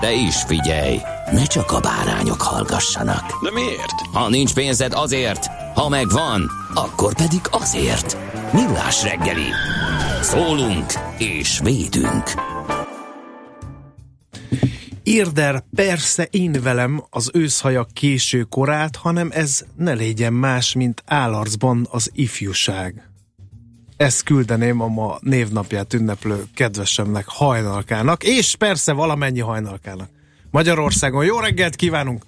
De is figyelj, ne csak a bárányok hallgassanak. De miért? Ha nincs pénzed azért, ha megvan, akkor pedig azért. Millás reggeli. Szólunk és védünk. Érder, persze én velem az őszhajak késő korát, hanem ez ne legyen más, mint állarcban az ifjúság. Ezt küldeném a ma névnapját ünneplő kedvesemnek, hajnalkának, és persze valamennyi hajnalkának. Magyarországon jó reggelt kívánunk!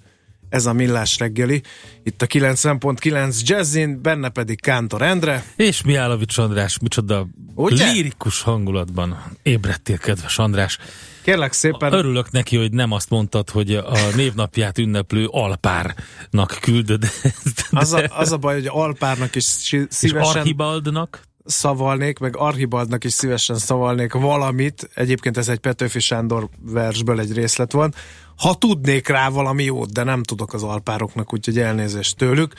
Ez a Millás reggeli, itt a 90.9 Jazzin, benne pedig Kántor Endre. És Miálovics András, micsoda Ugye? lírikus hangulatban ébredtél, kedves András. Kérlek szépen, Örülök neki, hogy nem azt mondtad, hogy a névnapját ünneplő alpárnak küldöd ezt. az a, az a baj, hogy Alpárnak is si- és szívesen Archibaldnak? Szavalnék, meg Archibaldnak is szívesen szavalnék valamit, egyébként ez egy Petőfi Sándor versből egy részlet van, ha tudnék rá valami jót, de nem tudok az alpároknak, úgyhogy elnézést tőlük.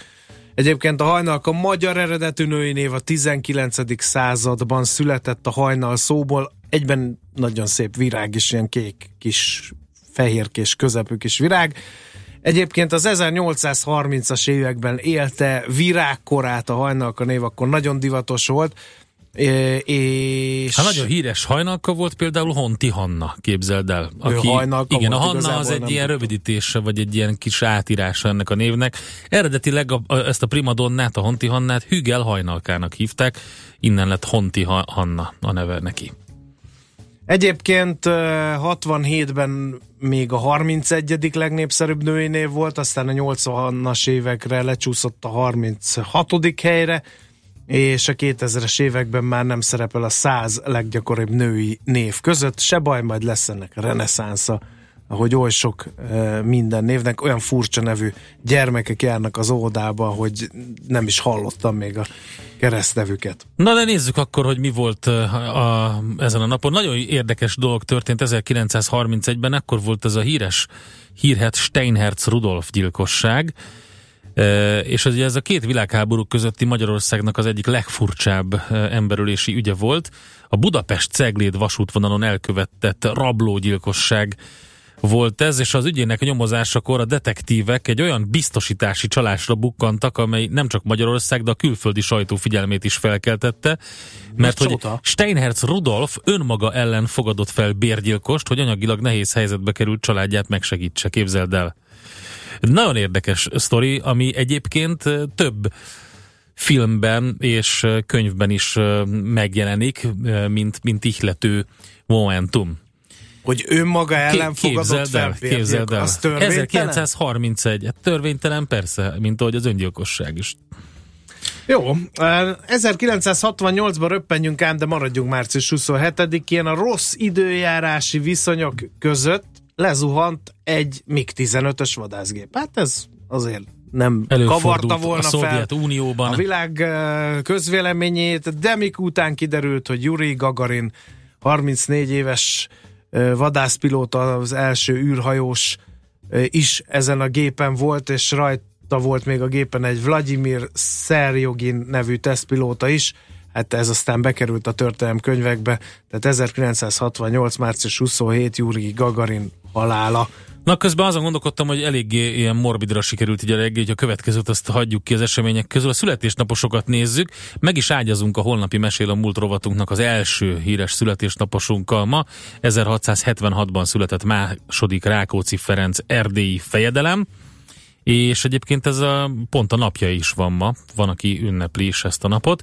Egyébként a hajnalk a magyar eredetű női név a 19. században született a hajnal szóból, egyben nagyon szép virág is, ilyen kék kis fehérkés közepű kis virág. Egyébként az 1830-as években élte virágkorát a hajnalka név, akkor nagyon divatos volt, és... Hát nagyon híres hajnalka volt például Honti Hanna, képzeld el. hajnalka igen, volt, a Hanna az egy ilyen tudtam. rövidítése, vagy egy ilyen kis átírása ennek a névnek. Eredetileg a, a, ezt a primadonnát, a Honti Hannát Hügel hajnalkának hívták, innen lett Honti ha, Hanna a neve neki. Egyébként ö, 67-ben még a 31. legnépszerűbb női név volt, aztán a 80-as évekre lecsúszott a 36. helyre, és a 2000-es években már nem szerepel a 100 leggyakoribb női név között. Se baj, majd lesz ennek reneszánsza, ahogy oly sok minden névnek, olyan furcsa nevű gyermekek járnak az óvodába, hogy nem is hallottam még a keresztnevüket. Na de nézzük akkor, hogy mi volt uh, a, ezen a napon. Nagyon érdekes dolog történt 1931-ben, akkor volt ez a híres, hírhet Steinherz Rudolf gyilkosság, és ugye ez a két világháború közötti Magyarországnak az egyik legfurcsább emberölési ügye volt. A Budapest Cegléd vasútvonalon elkövetett rablógyilkosság volt ez, és az ügyének nyomozásakor a detektívek egy olyan biztosítási csalásra bukkantak, amely nem csak Magyarország, de a külföldi sajtó figyelmét is felkeltette, mert hogy Micsoda? Steinherz Rudolf önmaga ellen fogadott fel bérgyilkost, hogy anyagilag nehéz helyzetbe került családját megsegítse, képzeld el. Nagyon érdekes sztori, ami egyébként több filmben és könyvben is megjelenik, mint, mint ihlető momentum. Hogy ő maga ellen fogadott fel képzeld el. Az törvénytelen? 1931. Hát törvénytelen persze, mint ahogy az öngyilkosság is. Jó, eh, 1968-ban röppenjünk ám, de maradjunk március 27-én. A rossz időjárási viszonyok között lezuhant egy MiG-15-ös vadászgép. Hát ez azért nem Előfordult kavarta volna a fel Szovjet Unióban. a világ közvéleményét, de mik után kiderült, hogy Yuri Gagarin 34 éves vadászpilóta, az első űrhajós is ezen a gépen volt, és rajta volt még a gépen egy Vladimir Szerjogin nevű tesztpilóta is, hát ez aztán bekerült a történelem könyvekbe, tehát 1968. március 27. Yuri Gagarin halála Na közben azon gondolkodtam, hogy eléggé ilyen morbidra sikerült így reggel, hogy a következőt azt hagyjuk ki az események közül. A születésnaposokat nézzük, meg is ágyazunk a holnapi mesél a múlt rovatunknak az első híres születésnaposunkkal. Ma 1676-ban született második Rákóczi Ferenc erdélyi fejedelem, és egyébként ez a, pont a napja is van ma, van, aki ünnepli is ezt a napot.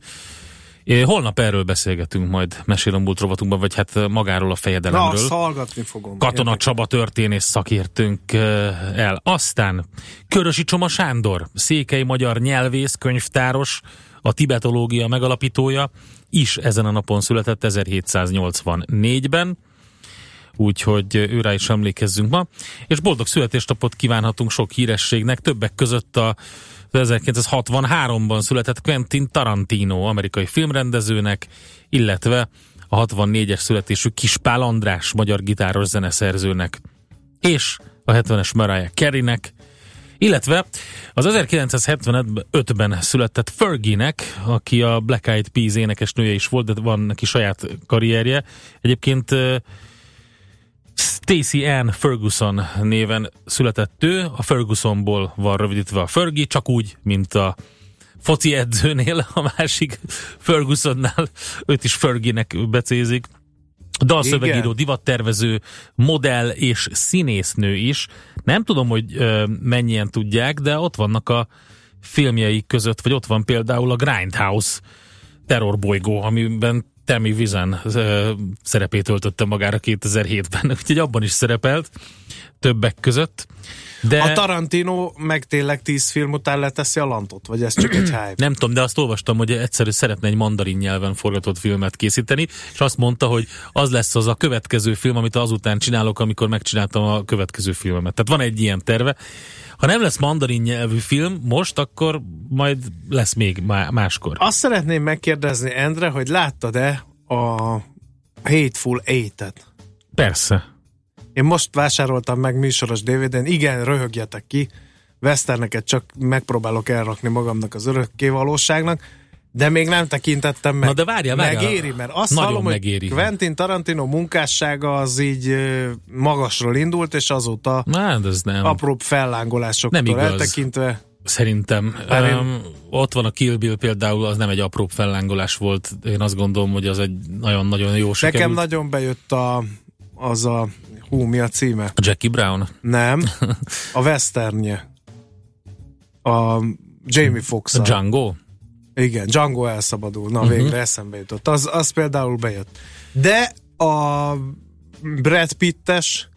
Holnap erről beszélgetünk majd mesélem múlt rovatunkban, vagy hát magáról a fejedelemről. Na, azt hallgatni fogom. Katona Érdekes. Csaba történész szakértőnk eh, el. Aztán Körösi Csoma Sándor, székely magyar nyelvész, könyvtáros, a tibetológia megalapítója, is ezen a napon született 1784-ben, úgyhogy őrá is emlékezzünk ma, és boldog születésnapot kívánhatunk sok hírességnek, többek között a 1963-ban született Quentin Tarantino, amerikai filmrendezőnek, illetve a 64-es születésű Kispál András, magyar gitáros zeneszerzőnek, és a 70-es Mariah Carey-nek, illetve az 1975-ben született Fergie-nek, aki a Black Eyed Peas énekesnője is volt, de van neki saját karrierje. Egyébként Stacey Ann Ferguson néven született ő, a Fergusonból van rövidítve a Fergie, csak úgy, mint a foci edzőnél, a másik Fergusonnál, őt is Fergie-nek becézik. Dalszövegíró, Igen. divattervező, modell és színésznő is. Nem tudom, hogy ö, mennyien tudják, de ott vannak a filmjei között, vagy ott van például a Grindhouse terrorbolygó, amiben Tammy Wizen ö, szerepét töltötte magára 2007-ben, úgyhogy abban is szerepelt többek között. De A Tarantino meg tényleg tíz film után leteszi a lantot? Vagy ez csak egy hype? nem tudom, de azt olvastam, hogy egyszerű szeretne egy mandarin nyelven forgatott filmet készíteni, és azt mondta, hogy az lesz az a következő film, amit azután csinálok, amikor megcsináltam a következő filmemet. Tehát van egy ilyen terve. Ha nem lesz mandarin nyelvű film most, akkor majd lesz még má- máskor. Azt szeretném megkérdezni, Endre, hogy láttad-e a Hateful Eight-et? Persze. Én most vásároltam meg műsoros DVD-n, igen, röhögjetek ki, Westerneket csak megpróbálok elrakni magamnak az örökké valóságnak, de még nem tekintettem meg. Na de várjál, várjál. Megéri, mert azt Nagyon hallom, megéri. hogy Quentin Tarantino munkássága az így magasról indult, és azóta Na, de ez nem. apróbb fellángolásoktól Nem igaz. eltekintve Szerintem. Bár én- Um, ott van a Kill Bill például, az nem egy apró fellángolás volt. Én azt gondolom, hogy az egy nagyon-nagyon jó nekem sikerült. nagyon bejött a, az a hú, mi a címe? Jackie Brown. Nem, a westernje. A Jamie foxx A Django. Igen, Django elszabadul. Na, uh-huh. végre eszembe jutott. Az, az például bejött. De a Brad Pittes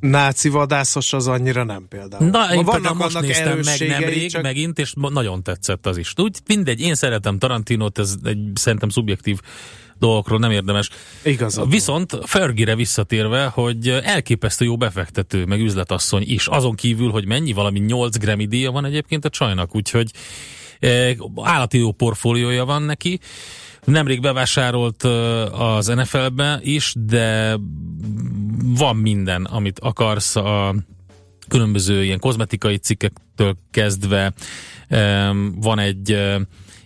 náci vadászos az annyira nem például. Na, én Vannak most annak néztem meg nemrég, csak megint, és nagyon tetszett az is. Úgy mindegy, én szeretem Tarantinot, ez egy szerintem szubjektív dolgokról nem érdemes. Igazad. Viszont Fergire visszatérve, hogy elképesztő jó befektető, meg üzletasszony is. Azon kívül, hogy mennyi, valami 8 Grammy díja van egyébként a csajnak, úgyhogy állati jó portfóliója van neki. Nemrég bevásárolt az NFL-be is, de van minden, amit akarsz a különböző ilyen kozmetikai cikkektől kezdve van egy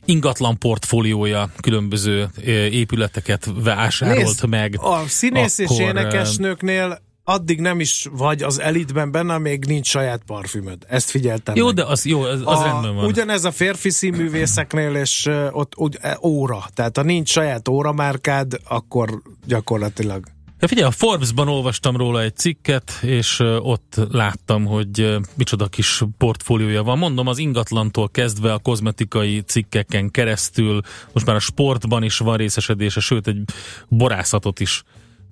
ingatlan portfóliója, különböző épületeket vásárolt Nézd, meg. A színész és Akkor, énekesnőknél addig nem is vagy az elitben benne, még nincs saját parfümöd. Ezt figyeltem Jó, meg. de az, jó, az, az a, rendben van. Ugyanez a férfi színművészeknél, és ott úgy, e, óra. Tehát ha nincs saját óramárkád, akkor gyakorlatilag Ja, figyelj, a Forbes-ban olvastam róla egy cikket, és ott láttam, hogy micsoda kis portfóliója van. Mondom, az ingatlantól kezdve a kozmetikai cikkeken keresztül, most már a sportban is van részesedése, sőt egy borászatot is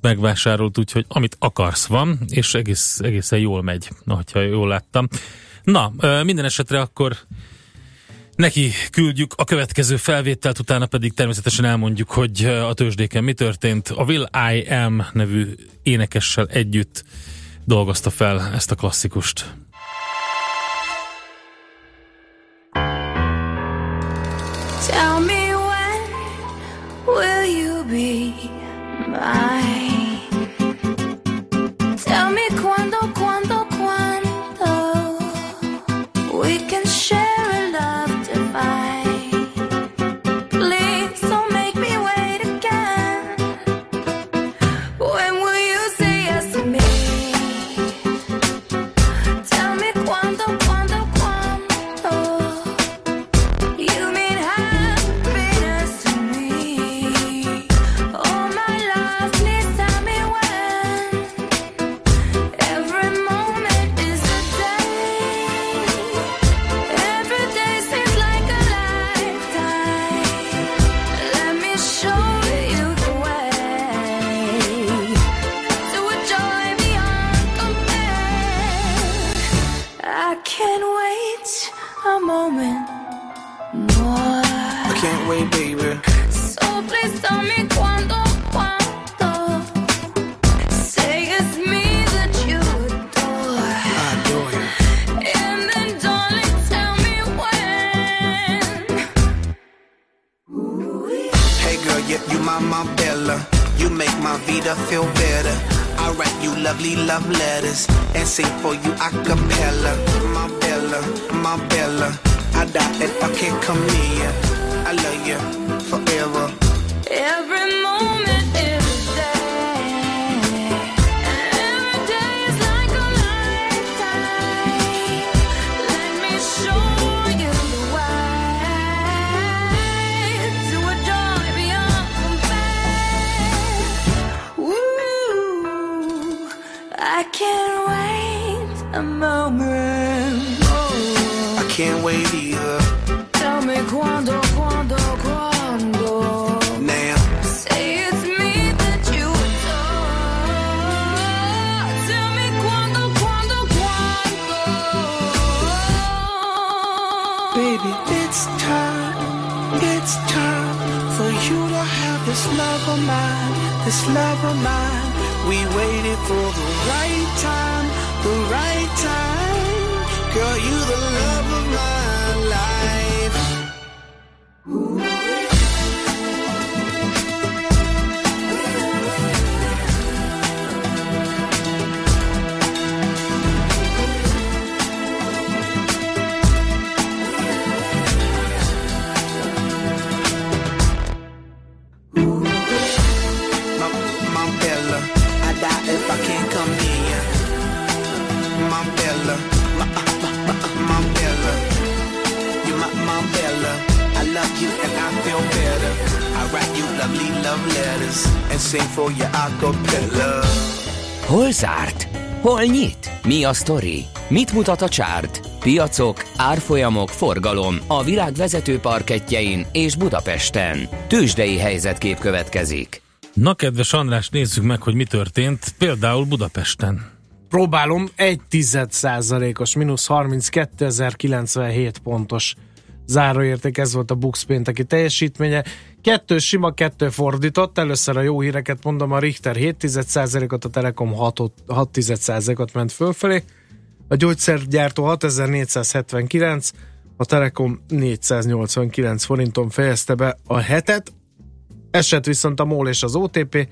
megvásárolt, úgyhogy amit akarsz van, és egész, egészen jól megy, ha jól láttam. Na, minden esetre akkor Neki küldjük a következő felvételt, utána pedig természetesen elmondjuk, hogy a tőzsdéken mi történt. A Will I Am nevű énekessel együtt dolgozta fel ezt a klasszikust. Tell me when will you be mine? Way, baby. So please tell me cuando, cuando. Say it's me that you adore. I adore you. And then, darling, tell me when. Hey girl, yeah, you my my Bella. You make my vida feel better. I write you lovely love letters and sing for you a Mi a sztori? Mit mutat a csárt? Piacok, árfolyamok, forgalom a világ vezető parketjein és Budapesten. Tősdei helyzetkép következik. Na, kedves András, nézzük meg, hogy mi történt, például Budapesten. Próbálom, egy tized százalékos, mínusz 32.097 pontos záróérték, ez volt a Bux pénteki teljesítménye. Kettő sima, kettő fordított, először a jó híreket mondom, a Richter 7 ot a Telekom 6, 6 ot ment fölfelé, a gyógyszergyártó 6479, a Telekom 489 forinton fejezte be a hetet, esett viszont a MOL és az OTP,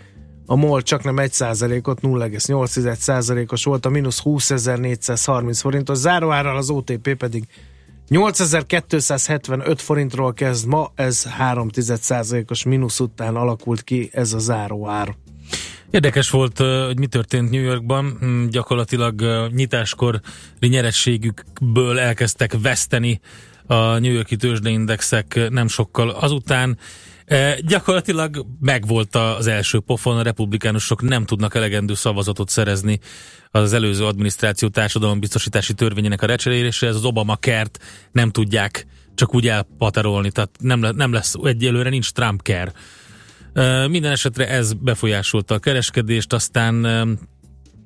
a MOL csak nem 1%-ot, 0,8%-os volt, a mínusz 20.430 forintos záróárral, az OTP pedig 8275 forintról kezd ma, ez 3,1%-os mínusz után alakult ki ez a záróár. Érdekes volt, hogy mi történt New Yorkban. Mm, Gyakorlatilag nyitáskor nyerességükből elkezdtek veszteni a New Yorki tőzsdeindexek nem sokkal azután. E, gyakorlatilag megvolt az első pofon, a republikánusok nem tudnak elegendő szavazatot szerezni az előző adminisztráció társadalombiztosítási törvényének a recseréléséhez, az Obama kert nem tudják csak úgy elpaterolni, tehát nem, nem lesz, egyelőre nincs Trump care. Minden esetre ez befolyásolta a kereskedést, aztán e,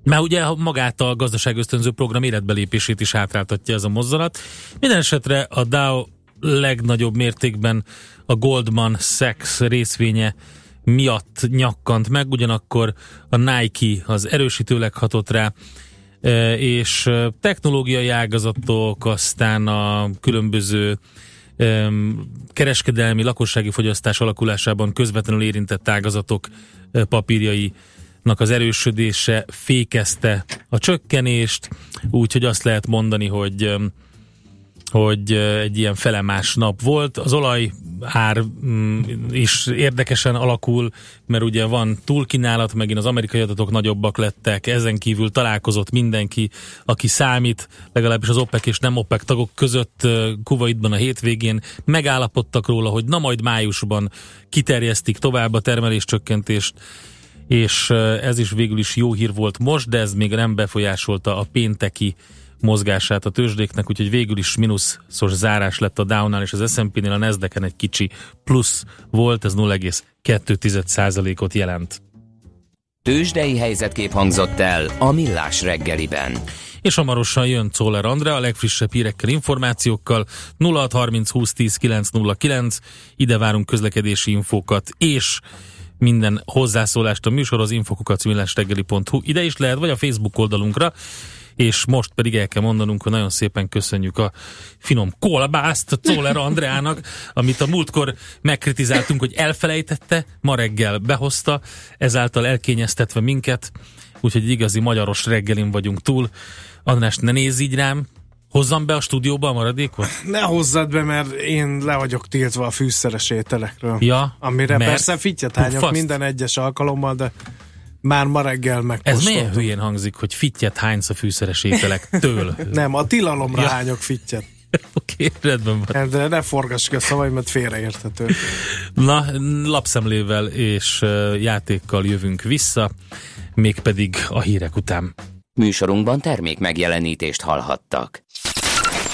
már ugye magát a gazdaság ösztönző program életbelépését is hátráltatja ez a mozzanat. Minden esetre a Dow legnagyobb mértékben a Goldman Sachs részvénye miatt nyakkant meg, ugyanakkor a Nike az erősítőleg hatott rá, és technológiai ágazatok, aztán a különböző kereskedelmi, lakossági fogyasztás alakulásában közvetlenül érintett ágazatok papírjai az erősödése fékezte a csökkenést, úgyhogy azt lehet mondani, hogy hogy egy ilyen felemás nap volt. Az olaj ár mm, is érdekesen alakul, mert ugye van túlkínálat, megint az amerikai adatok nagyobbak lettek, ezen kívül találkozott mindenki, aki számít, legalábbis az OPEC és nem OPEC tagok között Kuwaitban a hétvégén megállapodtak róla, hogy na majd májusban kiterjesztik tovább a termeléscsökkentést, és ez is végül is jó hír volt most, de ez még nem befolyásolta a pénteki mozgását a tőzsdéknek, úgyhogy végül is mínuszos zárás lett a Downál és az S&P-nél, a nasdaq egy kicsi plusz volt, ez 0,2%-ot jelent. Tőzsdei helyzetkép hangzott el a Millás reggeliben. És hamarosan jön Czoller Andrea a legfrissebb hírekkel, információkkal. 0630 20 10 909, ide várunk közlekedési infókat, és minden hozzászólást a műsorhoz. Infokukat ide is lehet, vagy a Facebook oldalunkra, és most pedig el kell mondanunk, hogy nagyon szépen köszönjük a finom kolbászt Czoller Andreának, amit a múltkor megkritizáltunk, hogy elfelejtette, ma reggel behozta, ezáltal elkényeztetve minket, úgyhogy igazi magyaros reggelin vagyunk túl. András, ne nézz így rám, hozzam be a stúdióba a maradékot? Ne hozzad be, mert én le vagyok tiltva a fűszeres ételekről. Ja, Amire mert persze fittyet hányok pufaszt. minden egyes alkalommal, de már ma reggel Ez megkóstoltam. milyen hülyén hangzik, hogy fittyet hánysz a fűszeres ételektől? Nem, a tilalomra Ja. hányok fittyet. Oké, okay, rendben van. De ne forgass ki a szavaimat, félreérthető. Na, lapszemlével és játékkal jövünk vissza, mégpedig a hírek után. Műsorunkban termék megjelenítést hallhattak.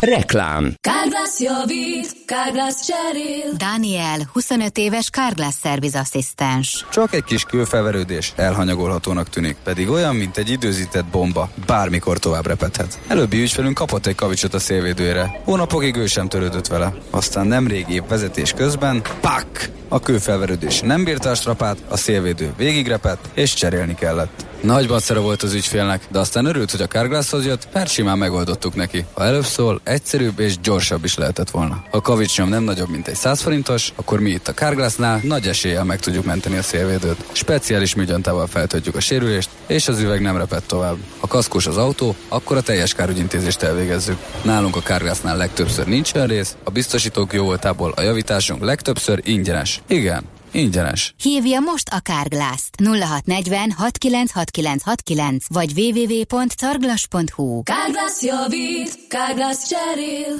Reklám Kárglász javít, Kárglász cserél. Daniel, 25 éves Carglass Service asszisztens. Csak egy kis külfelverődés elhanyagolhatónak tűnik, pedig olyan, mint egy időzített bomba, bármikor tovább repedhet. Előbbi ügyfelünk kapott egy kavicsot a szélvédőjére. Hónapokig ő sem törődött vele. Aztán nemrég épp vezetés közben, pak! A kőfelverődés nem bírta a strapát, a szélvédő végigrepett, és cserélni kellett. Nagy bacera volt az ügyfélnek, de aztán örült, hogy a Carglasshoz jött, mert simán megoldottuk neki. Ha előbb szól, egyszerűbb és gyorsabb is lehetett volna. Ha a kavicsnyom nem nagyobb, mint egy 100 forintos, akkor mi itt a Carglassnál nagy eséllyel meg tudjuk menteni a szélvédőt. Speciális műgyantával feltöltjük a sérülést, és az üveg nem repett tovább. Ha kaszkos az autó, akkor a teljes kárügyintézést elvégezzük. Nálunk a Carglassnál legtöbbször nincs rész, a biztosítók jó voltából a javításunk legtöbbször ingyenes. Igen, ingyenes. Hívja most a Carglass-t 0640 696969 vagy www.carglass.hu. Kárglász javít, Kárglász cserél.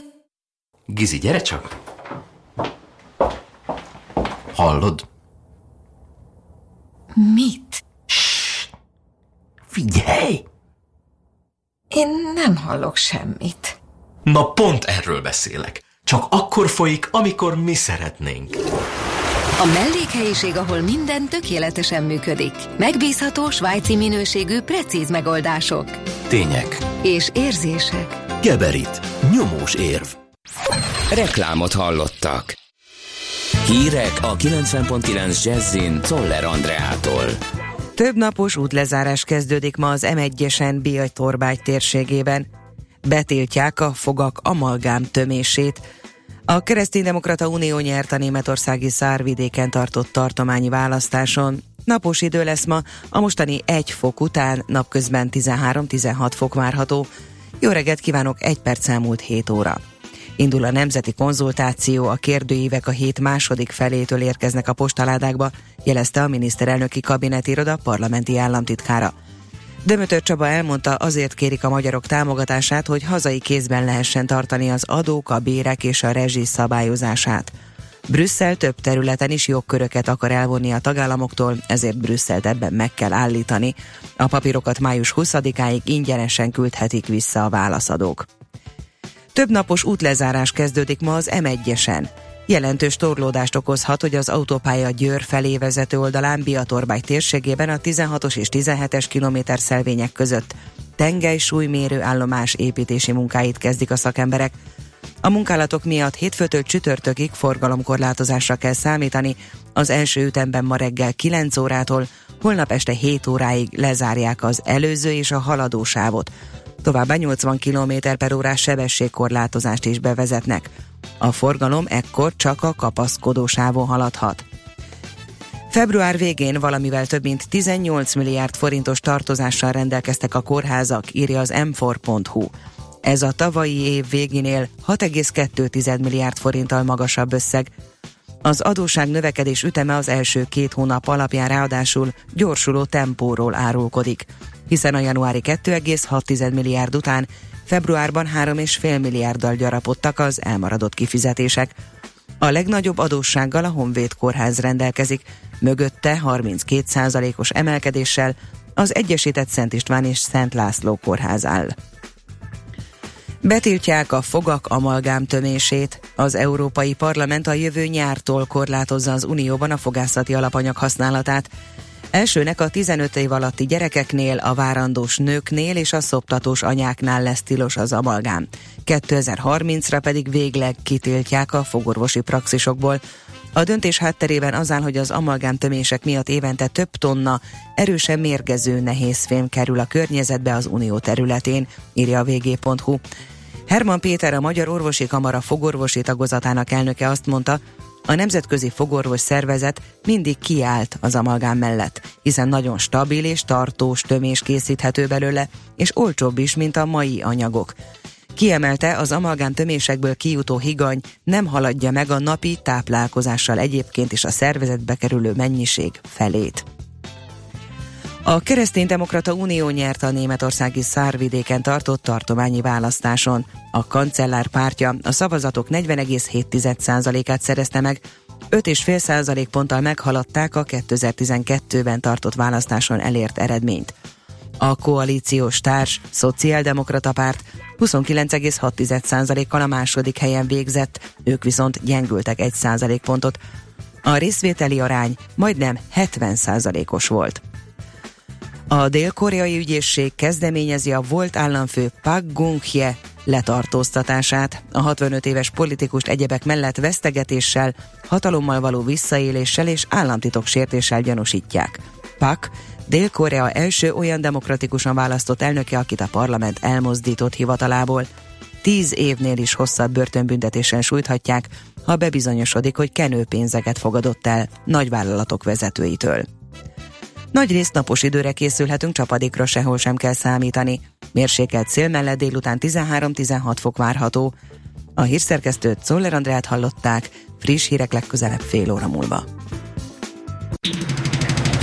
Gizi, gyere csak! Hallod? Mit? Figyelj! Én nem hallok semmit. Na pont erről beszélek. Csak akkor folyik, amikor mi szeretnénk. A mellékhelyiség, ahol minden tökéletesen működik. Megbízható, svájci minőségű, precíz megoldások. Tények. És érzések. Geberit. Nyomós érv. Reklámot hallottak. Hírek a 90.9 Jazzin Toller Andreától. Több napos útlezárás kezdődik ma az M1-esen Biaj-Torbágy térségében. Betiltják a fogak amalgám tömését. A Kereszténydemokrata Unió nyert a németországi szárvidéken tartott tartományi választáson. Napos idő lesz ma, a mostani egy fok után napközben 13-16 fok várható. Jó reggelt kívánok, egy perc elmúlt 7 óra. Indul a nemzeti konzultáció, a kérdőívek a hét második felétől érkeznek a postaládákba, jelezte a miniszterelnöki kabinetiroda parlamenti államtitkára. Dömötör Csaba elmondta, azért kérik a magyarok támogatását, hogy hazai kézben lehessen tartani az adók, a bérek és a rezsi szabályozását. Brüsszel több területen is jogköröket akar elvonni a tagállamoktól, ezért Brüsszelt ebben meg kell állítani. A papírokat május 20-áig ingyenesen küldhetik vissza a válaszadók. Több napos útlezárás kezdődik ma az M1-esen. Jelentős torlódást okozhat, hogy az autópálya Győr felé vezető oldalán Biatorbágy térségében a 16-os és 17-es kilométer szelvények között tengely súlymérő állomás építési munkáit kezdik a szakemberek. A munkálatok miatt hétfőtől csütörtökig forgalomkorlátozásra kell számítani, az első ütemben ma reggel 9 órától, holnap este 7 óráig lezárják az előző és a haladó sávot. Továbbá 80 km per órás sebességkorlátozást is bevezetnek. A forgalom ekkor csak a kapaszkodó sávon haladhat. Február végén valamivel több mint 18 milliárd forintos tartozással rendelkeztek a kórházak, írja az m4.hu. Ez a tavalyi év végénél 6,2 milliárd forinttal magasabb összeg. Az adóság növekedés üteme az első két hónap alapján ráadásul gyorsuló tempóról árulkodik, hiszen a januári 2,6 milliárd után februárban 3,5 milliárddal gyarapodtak az elmaradott kifizetések. A legnagyobb adóssággal a Honvéd kórház rendelkezik, mögötte 32%-os emelkedéssel az Egyesített Szent István és Szent László kórház áll. Betiltják a fogak amalgám tömését. Az Európai Parlament a jövő nyártól korlátozza az Unióban a fogászati alapanyag használatát. Elsőnek a 15 év alatti gyerekeknél, a várandós nőknél és a szoptatós anyáknál lesz tilos az amalgám. 2030-ra pedig végleg kitiltják a fogorvosi praxisokból. A döntés hátterében az áll, hogy az amalgám tömések miatt évente több tonna erősen mérgező nehézfém kerül a környezetbe az unió területén, írja a vg.hu. Herman Péter, a Magyar Orvosi Kamara fogorvosi tagozatának elnöke azt mondta, a Nemzetközi Fogorvos Szervezet mindig kiállt az amalgám mellett, hiszen nagyon stabil és tartós tömés készíthető belőle, és olcsóbb is, mint a mai anyagok. Kiemelte, az amalgám tömésekből kijutó higany nem haladja meg a napi táplálkozással egyébként is a szervezetbe kerülő mennyiség felét. A Kereszténydemokrata Unió nyerte a németországi szárvidéken tartott tartományi választáson. A kancellár pártja a szavazatok 40,7%-át szerezte meg, 5,5% ponttal meghaladták a 2012-ben tartott választáson elért eredményt. A koalíciós társ, szociáldemokrata párt 29,6%-kal a második helyen végzett, ők viszont gyengültek 1% pontot. A részvételi arány majdnem 70%-os volt. A dél-koreai ügyészség kezdeményezi a volt államfő Park Geun-hye letartóztatását. A 65 éves politikust egyebek mellett vesztegetéssel, hatalommal való visszaéléssel és államtitok sértéssel gyanúsítják. Pak Dél-Korea első olyan demokratikusan választott elnöke, akit a parlament elmozdított hivatalából. Tíz évnél is hosszabb börtönbüntetésen sújthatják, ha bebizonyosodik, hogy kenőpénzeket fogadott el nagyvállalatok vezetőitől. Nagy részt napos időre készülhetünk, csapadékra sehol sem kell számítani. Mérsékelt szél mellett délután 13-16 fok várható. A hírszerkesztőt Szoller Andrát hallották, friss hírek legközelebb fél óra múlva.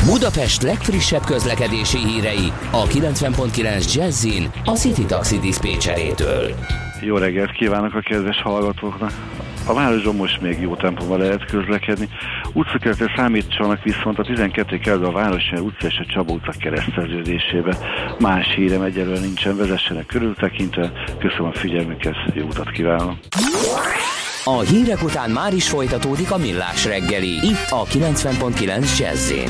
Budapest legfrissebb közlekedési hírei a 90.9 Jazzin a City Taxi Dispécsejétől. Jó reggelt kívánok a kedves hallgatóknak! A városban most még jó tempóval lehet közlekedni. Utcakerületre számítsanak viszont a 12 kerül a Városnál utca és a Csaba utca kereszteződésébe. Más hírem egyelőre nincsen, vezessenek körültekintve. Köszönöm a figyelmüket, jó utat kívánok! A hírek után már is folytatódik a millás reggeli, itt a 90.9 Jazzin.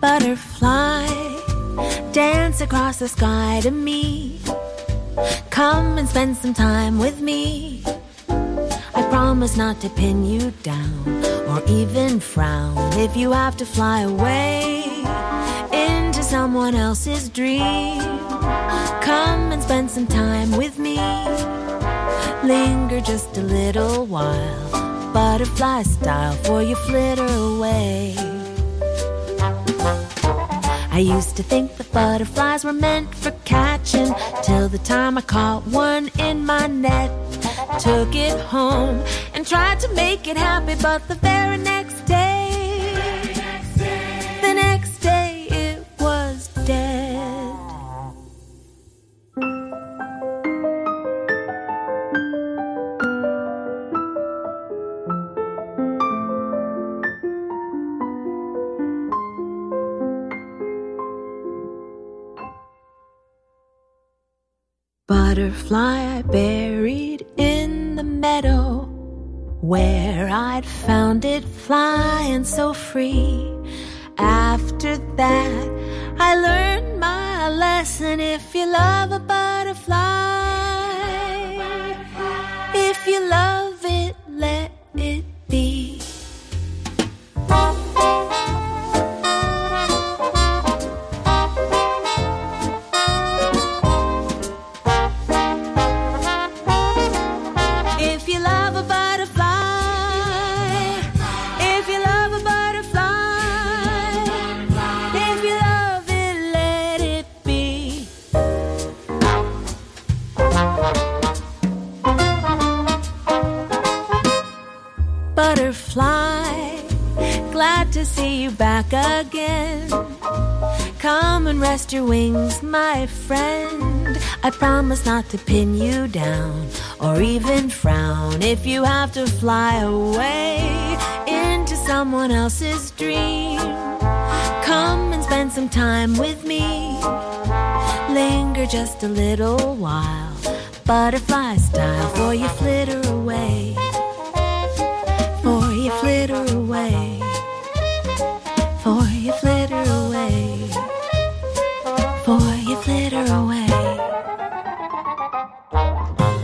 Butterfly, dance across the sky to me. Come and spend some time with me. I promise not to pin you down or even frown if you have to fly away into someone else's dream. Come and spend some time with me. Linger just a little while, butterfly style, for you flitter away. I used to think that butterflies were meant for catching till the time I caught one in my net. Took it home and tried to make it happy, but the very next Butterfly I buried in the meadow where I'd found it flying so free. After that, I learned my lesson. If you love a butterfly, if you love it, let it be. See you back again. Come and rest your wings, my friend. I promise not to pin you down or even frown if you have to fly away into someone else's dream. Come and spend some time with me. Linger just a little while, butterfly style, for you flitter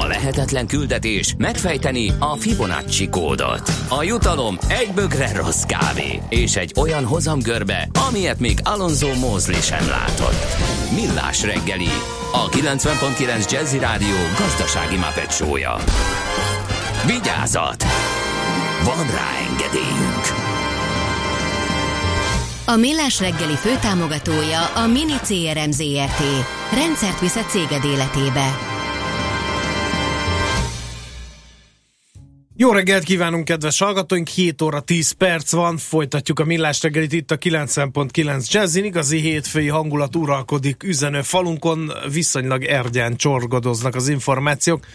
A lehetetlen küldetés megfejteni a Fibonacci kódot. A jutalom egy bögre rossz kávé és egy olyan hozamgörbe, amilyet még Alonso Mózli sem látott. Millás reggeli, a 90.9 Jazzy Rádió gazdasági mapetsója. Vigyázat! Van rá engedélyünk! A Millás reggeli főtámogatója a Mini CRM Zrt. Rendszert visz a céged életébe. Jó reggelt kívánunk, kedves hallgatóink! 7 óra 10 perc van, folytatjuk a millás reggelit itt a 90.9 Jazzin. Igazi hétfői hangulat uralkodik üzenő falunkon, viszonylag ergyán csorgodoznak az információk.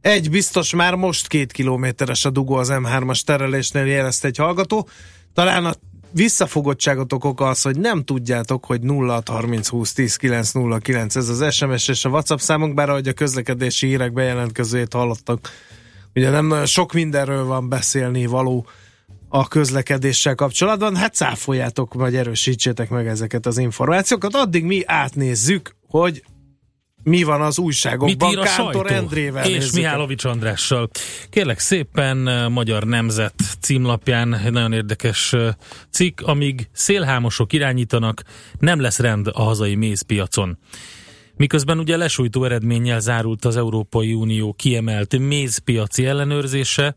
Egy biztos már most két kilométeres a dugó az M3-as terelésnél jelezte egy hallgató. Talán a visszafogottságotok oka az, hogy nem tudjátok, hogy 0630 20 10 909 ez az SMS és a WhatsApp számunk, bár ahogy a közlekedési hírek bejelentkezőjét hallottak, ugye nem nagyon sok mindenről van beszélni való a közlekedéssel kapcsolatban, hát cáfoljátok, vagy erősítsétek meg ezeket az információkat, addig mi átnézzük, hogy mi van az újságokban. Mit ír a Kántor sajtó? Endrével És nézzük. Mihálovics Andrással. Kérlek szépen, eh, Magyar Nemzet címlapján egy nagyon érdekes eh, cikk, amíg szélhámosok irányítanak, nem lesz rend a hazai mézpiacon. Miközben ugye lesújtó eredménnyel zárult az Európai Unió kiemelt mézpiaci ellenőrzése,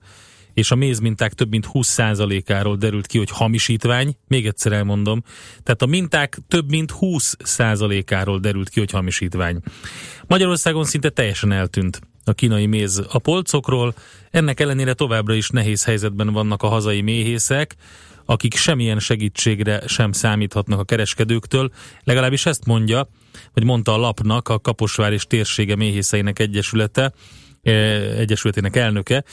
és a mézminták több mint 20%-áról derült ki, hogy hamisítvány. Még egyszer elmondom. Tehát a minták több mint 20%-áról derült ki, hogy hamisítvány. Magyarországon szinte teljesen eltűnt a kínai méz a polcokról, ennek ellenére továbbra is nehéz helyzetben vannak a hazai méhészek, akik semmilyen segítségre sem számíthatnak a kereskedőktől, legalábbis ezt mondja, vagy mondta a lapnak a Kaposvár és térsége méhészeinek egyesülete, eh, egyesületének elnöke,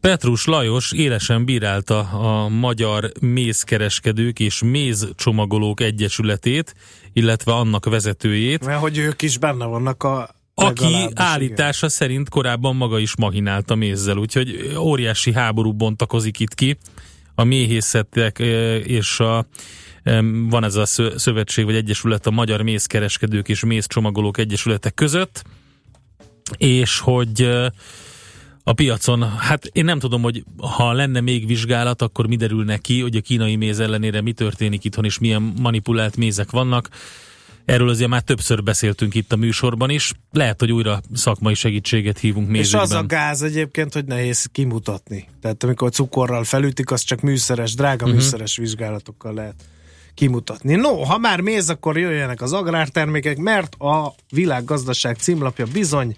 Petrus Lajos élesen bírálta a Magyar Mézkereskedők és Mézcsomagolók Egyesületét, illetve annak vezetőjét, Mert hogy ők is benne vannak a aki állítása szerint korábban maga is mahinált a mézzel, úgyhogy óriási háború bontakozik itt ki a méhészetek és a van ez a szö- szövetség vagy egyesület a Magyar Mézkereskedők és Mézcsomagolók Egyesületek között, és hogy a piacon, hát én nem tudom, hogy ha lenne még vizsgálat, akkor mi derül neki, hogy a kínai méz ellenére mi történik itthon, és milyen manipulált mézek vannak. Erről azért már többször beszéltünk itt a műsorban is. Lehet, hogy újra szakmai segítséget hívunk És az a gáz egyébként, hogy nehéz kimutatni. Tehát amikor cukorral felütik, az csak műszeres, drága uh-huh. műszeres vizsgálatokkal lehet kimutatni. No, ha már méz, akkor jöjjenek az agrártermékek, mert a világgazdaság címlapja bizony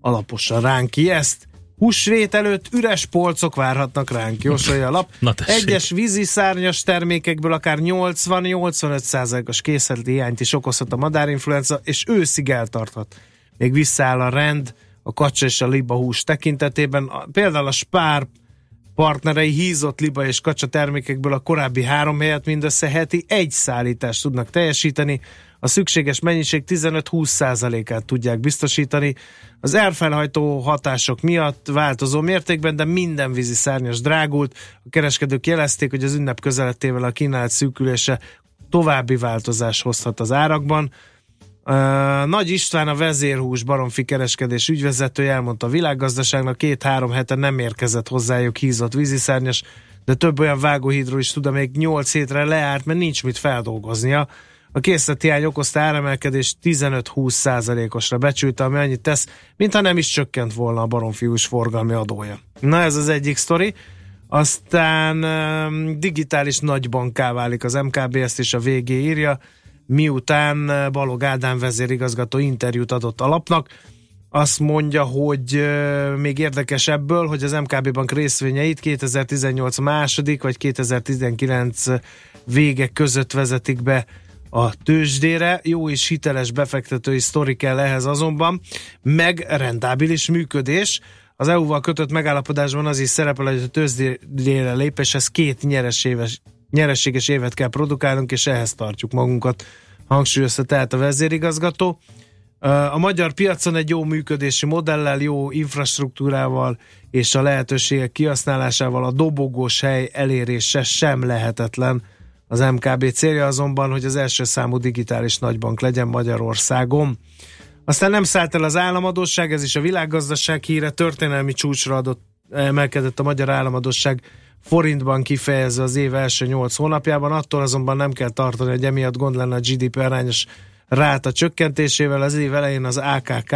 alaposan ránk ezt. Húsvét előtt üres polcok várhatnak ránk, jósolja a lap. Na tessék. Egyes víziszárnyas termékekből akár 80-85%-os készleti hiányt is okozhat a madárinfluenza, és őszig eltarthat. Még visszaáll a rend a kacsa és a liba hús tekintetében. Például a Spár partnerei hízott liba és kacsa termékekből a korábbi három helyet mindössze heti egy szállítást tudnak teljesíteni, a szükséges mennyiség 15-20%-át tudják biztosítani. Az elfelhajtó hatások miatt változó mértékben, de minden vízi szárnyas drágult. A kereskedők jelezték, hogy az ünnep közelettével a kínálat szűkülése további változás hozhat az árakban. Nagy István a vezérhús baromfi kereskedés ügyvezetője elmondta a világgazdaságnak, két-három hete nem érkezett hozzájuk hízott víziszárnyas, de több olyan vágóhídról is tud, amelyik 8 hétre leárt, mert nincs mit feldolgoznia. A készlethiány okozta áremelkedés 15-20 százalékosra becsülte, ami annyit tesz, mintha nem is csökkent volna a baromfiús forgalmi adója. Na ez az egyik sztori. Aztán digitális nagybanká válik az MKB, ezt is a VG írja, miután uh, Balog Ádám vezérigazgató interjút adott a lapnak. Azt mondja, hogy uh, még érdekes ebből, hogy az MKB bank részvényeit 2018 második vagy 2019 vége között vezetik be a tőzsdére. Jó és hiteles befektetői sztori kell ehhez azonban, meg rentábilis működés. Az EU-val kötött megállapodásban az is szerepel, hogy a tőzsdére lépéshez két nyereséges, nyereséges évet kell produkálnunk, és ehhez tartjuk magunkat, hangsúlyozta tehát a vezérigazgató. A magyar piacon egy jó működési modellel, jó infrastruktúrával és a lehetőségek kihasználásával a dobogós hely elérése sem lehetetlen. Az MKB célja azonban, hogy az első számú digitális nagybank legyen Magyarországon. Aztán nem szállt el az államadóság, ez is a világgazdaság híre, történelmi csúcsra adott, emelkedett a magyar államadóság forintban kifejezve az év első 8 hónapjában, attól azonban nem kell tartani, hogy emiatt gond lenne a GDP arányos ráta csökkentésével. Az év elején az AKK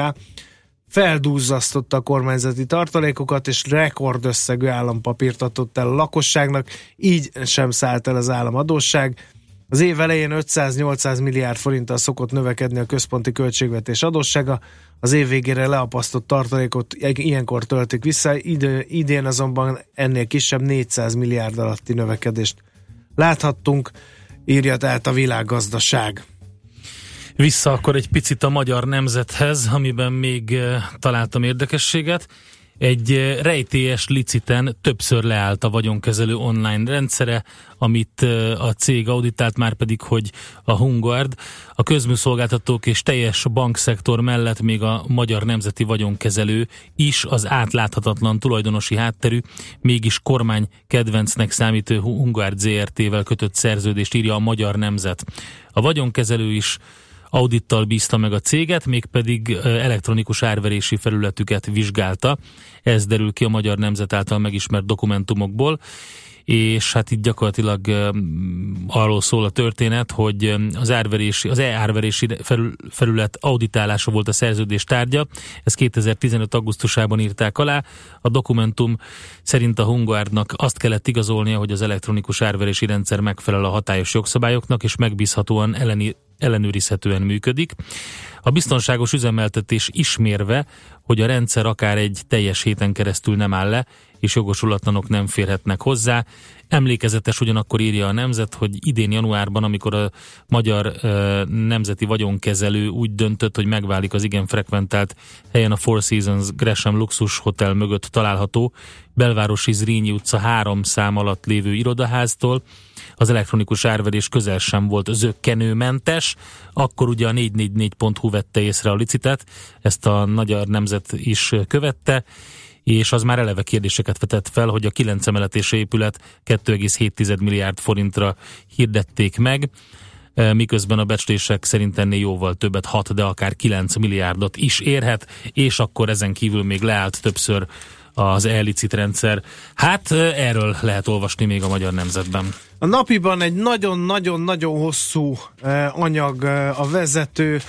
feldúzzasztotta a kormányzati tartalékokat, és rekordösszegű állampapírt adott el a lakosságnak, így sem szállt el az államadóság. Az év elején 500-800 milliárd forinttal szokott növekedni a központi költségvetés adóssága, az év végére leapasztott tartalékot ilyenkor töltik vissza, idő, idén azonban ennél kisebb 400 milliárd alatti növekedést láthattunk, írja tehát a világgazdaság. Vissza akkor egy picit a magyar nemzethez, amiben még eh, találtam érdekességet. Egy eh, rejtélyes liciten többször leállt a vagyonkezelő online rendszere, amit eh, a cég auditált, már pedig, hogy a Hungard, a közműszolgáltatók és teljes bankszektor mellett még a magyar nemzeti vagyonkezelő is az átláthatatlan tulajdonosi hátterű, mégis kormány kedvencnek számító Hungard ZRT-vel kötött szerződést írja a magyar nemzet. A vagyonkezelő is audittal bízta meg a céget, mégpedig elektronikus árverési felületüket vizsgálta. Ez derül ki a Magyar Nemzet által megismert dokumentumokból és hát itt gyakorlatilag arról szól a történet, hogy az, árverési, az e-árverési felület auditálása volt a szerződés tárgya, ezt 2015. augusztusában írták alá. A dokumentum szerint a Hungárdnak azt kellett igazolnia, hogy az elektronikus árverési rendszer megfelel a hatályos jogszabályoknak, és megbízhatóan elleni, ellenőrizhetően működik. A biztonságos üzemeltetés ismérve, hogy a rendszer akár egy teljes héten keresztül nem áll le, és jogosulatlanok nem férhetnek hozzá. Emlékezetes ugyanakkor írja a Nemzet, hogy idén januárban, amikor a magyar nemzeti vagyonkezelő úgy döntött, hogy megválik az igen frekventált helyen a Four Seasons Gresham Luxus Hotel mögött található belvárosi Zrínyi utca három szám alatt lévő irodaháztól, az elektronikus árverés közel sem volt zöggenőmentes, akkor ugye a 444.hu vette észre a licitet, ezt a magyar nemzet is követte, és az már eleve kérdéseket vetett fel, hogy a 9 emeletés épület 2,7 milliárd forintra hirdették meg, e, miközben a becslések szerint ennél jóval többet, 6, de akár 9 milliárdot is érhet, és akkor ezen kívül még leállt többször az elicit rendszer. Hát e, erről lehet olvasni még a Magyar Nemzetben. A napiban egy nagyon-nagyon-nagyon hosszú eh, anyag eh, a vezető,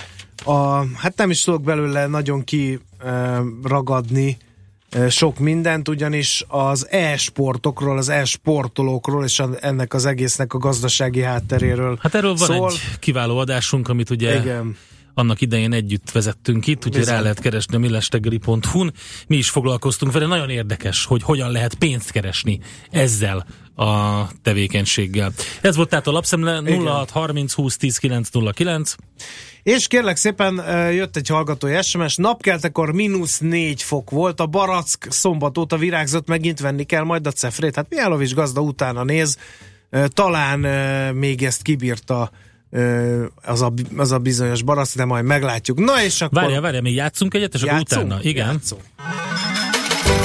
a, hát nem is tudok belőle nagyon kiragadni eh, sok mindent, ugyanis az e-sportokról, az e-sportolókról és ennek az egésznek a gazdasági hátteréről Hát erről van szól. egy kiváló adásunk, amit ugye Igen. annak idején együtt vezettünk itt, úgyhogy rá lehet keresni a millestegeli.hu-n. Mi is foglalkoztunk vele, nagyon érdekes, hogy hogyan lehet pénzt keresni ezzel a tevékenységgel. Ez volt tehát a lapszemle 06 30 20 10 909. És kérlek szépen jött egy hallgatói SMS, napkeltekor mínusz négy fok volt, a barack szombat óta virágzott, megint venni kell majd a cefrét. Hát Mihálovics gazda utána néz, talán még ezt kibírta az a, az a bizonyos barack, de majd meglátjuk. Na és akkor... Várja, várja, még játszunk egyet, és akkor Játszunk? utána. Igen. Játszunk.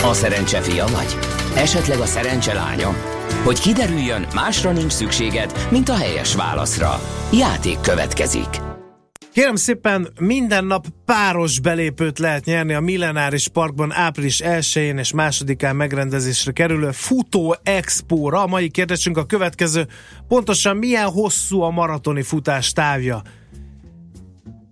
A szerencse fia vagy? Esetleg a szerencse lánya? Hogy kiderüljön, másra nincs szükséged, mint a helyes válaszra. Játék következik. Kérem szépen, minden nap páros belépőt lehet nyerni a Millenáris Parkban április 1-én és másodikán megrendezésre kerülő Futó Expo-ra. A mai kérdésünk a következő. Pontosan milyen hosszú a maratoni futás távja?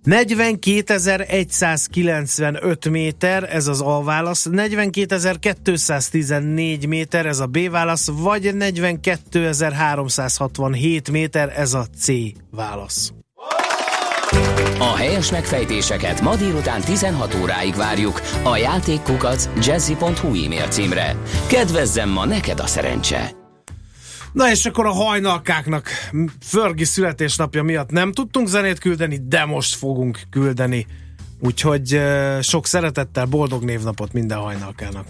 42.195 méter, ez az A válasz, 42.214 méter, ez a B válasz, vagy 42.367 méter, ez a C válasz. A helyes megfejtéseket ma délután 16 óráig várjuk a játékkukac jazzy.hu e-mail címre. Kedvezzem ma neked a szerencse! Na és akkor a hajnalkáknak Förgi születésnapja miatt nem tudtunk zenét küldeni, de most fogunk küldeni. Úgyhogy sok szeretettel, boldog névnapot minden hajnalkának.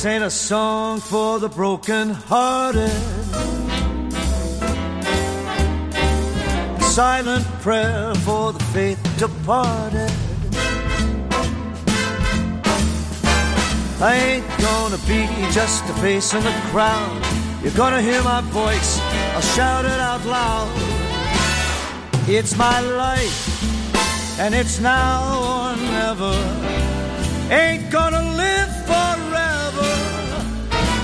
This ain't a song for the broken hearted. A silent prayer for the faith departed. I ain't gonna be just a face in the crowd. You're gonna hear my voice, I'll shout it out loud. It's my life, and it's now or never. Ain't gonna live.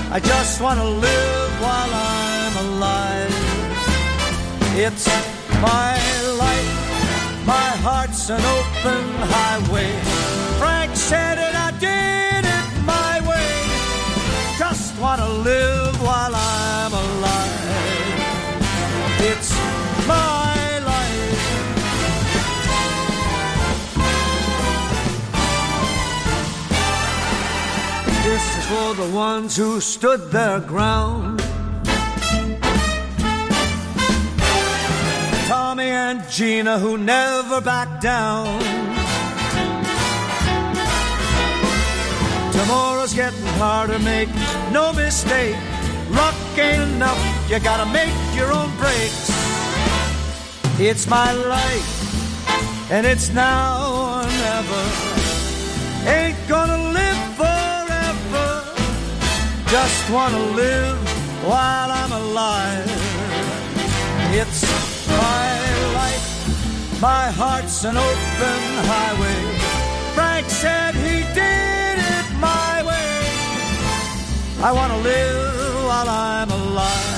I just wanna live while I'm alive. It's my life, my heart's an open highway. Frank said it, I did it my way. Just wanna live while I'm alive. For the ones who stood their ground. Tommy and Gina who never backed down. Tomorrow's getting harder, make no mistake. Luck ain't enough, you gotta make your own breaks. It's my life, and it's now or never. Ain't gonna live. Just wanna live while I'm alive. It's my life, my heart's an open highway. Frank said he did it my way. I wanna live while I'm alive.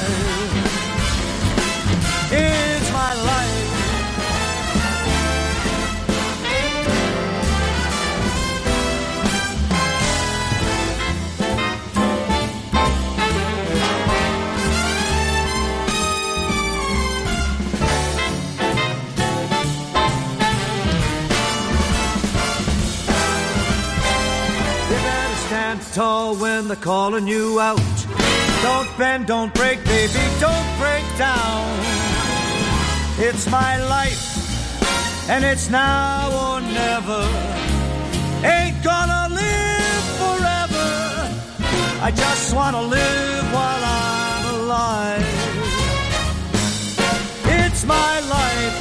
Tall when they're calling you out. Don't bend, don't break, baby, don't break down. It's my life, and it's now or never. Ain't gonna live forever. I just wanna live while I'm alive. It's my life,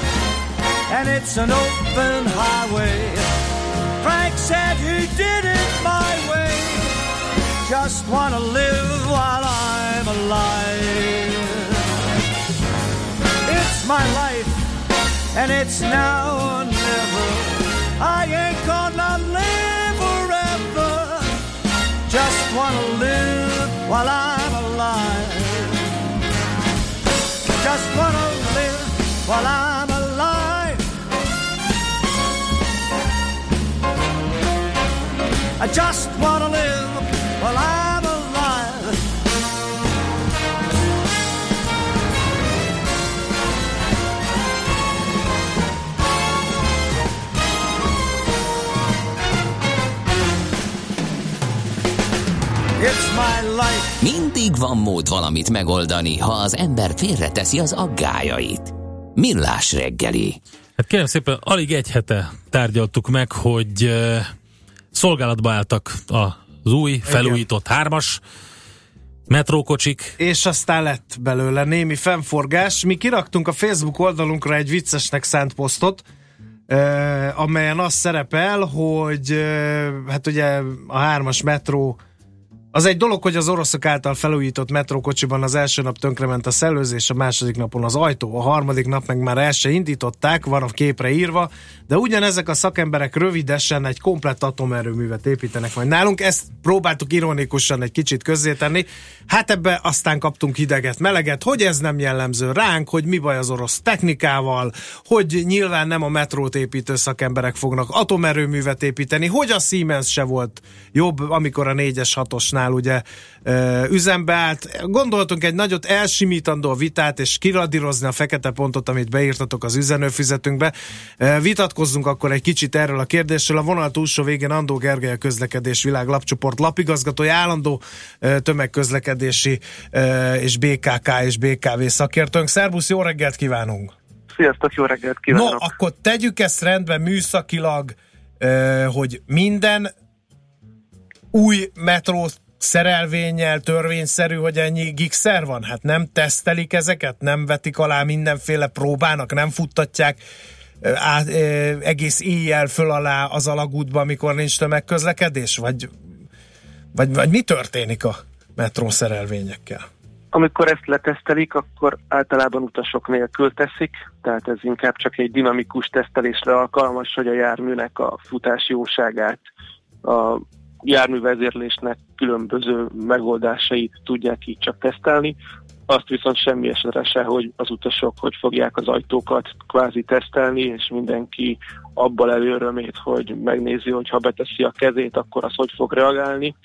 and it's an open highway. Frank said he did it. Just wanna live while I'm alive. It's my life, and it's now or never. I ain't gonna live forever. Just wanna live while I'm alive. Just wanna live while I'm alive. I just wanna live while I'm alive. It's my life. Mindig van mód valamit megoldani, ha az ember félreteszi az aggájait. Millás reggeli. Hát kérem szépen, alig egy hete tárgyaltuk meg, hogy uh, szolgálatba álltak az új, felújított hármas metrókocsik. És aztán lett belőle némi fennforgás. Mi kiraktunk a Facebook oldalunkra egy viccesnek szánt posztot, amelyen az szerepel, hogy hát ugye a hármas metró Az egy dolog, hogy az oroszok által felújított metrókocsiban az első nap tönkrement a szellőzés, a második napon az ajtó, a harmadik nap meg már el se indították, van a képre írva, de ugyanezek a szakemberek rövidesen egy komplett atomerőművet építenek majd nálunk. Ezt próbáltuk ironikusan egy kicsit közzétenni. Hát ebbe aztán kaptunk hideget, meleget, hogy ez nem jellemző ránk, hogy mi baj az orosz technikával, hogy nyilván nem a metrót építő szakemberek fognak atomerőművet építeni, hogy a Siemens se volt jobb, amikor a 4-es 6-osnál ugye üzembe állt. Gondoltunk egy nagyot elsimítandó vitát, és kiradírozni a fekete pontot, amit beírtatok az üzenőfizetünkbe. Vitatkozzunk akkor egy kicsit erről a kérdésről. A vonal túlsó végén Andó Gergely a közlekedés világ lapcsoport lapigazgatója, állandó tömegközlekedési és BKK és BKV szakértőnk. Szerbusz, jó reggelt kívánunk! Sziasztok, jó reggelt kívánok! No, akkor tegyük ezt rendbe műszakilag, hogy minden új metró szerelvényel törvényszerű, hogy ennyi gigszer van? Hát nem tesztelik ezeket? Nem vetik alá mindenféle próbának? Nem futtatják át, egész éjjel föl alá az alagútba, amikor nincs tömegközlekedés? Vagy, vagy, vagy mi történik a metró szerelvényekkel? Amikor ezt letesztelik, akkor általában utasok nélkül teszik, tehát ez inkább csak egy dinamikus tesztelésre alkalmas, hogy a járműnek a futás jóságát, a járművezérlésnek különböző megoldásait tudják így csak tesztelni. Azt viszont semmi esetre se, hogy az utasok hogy fogják az ajtókat kvázi tesztelni, és mindenki abban előrömét, hogy megnézi, hogy ha beteszi a kezét, akkor az hogy fog reagálni.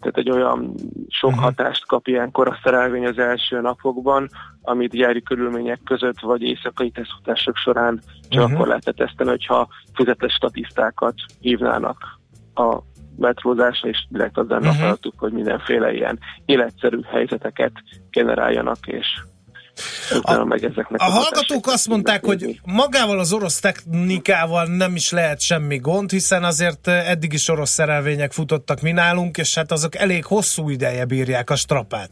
Tehát egy olyan sok uh-huh. hatást kap ilyenkor a szerelvény az első napokban, amit gyári körülmények között vagy éjszakai tesztutások során csak uh-huh. akkor lehet tesztelni, hogyha fizetes statisztákat hívnának a metrózásra, és direkt azzal uh-huh. akartuk, hogy mindenféle ilyen életszerű helyzeteket generáljanak, és a, meg ezeknek a hallgatók azt mondták, hogy magával az orosz technikával nem is lehet semmi gond, hiszen azért eddig is orosz szerelvények futottak mi nálunk, és hát azok elég hosszú ideje bírják a strapát.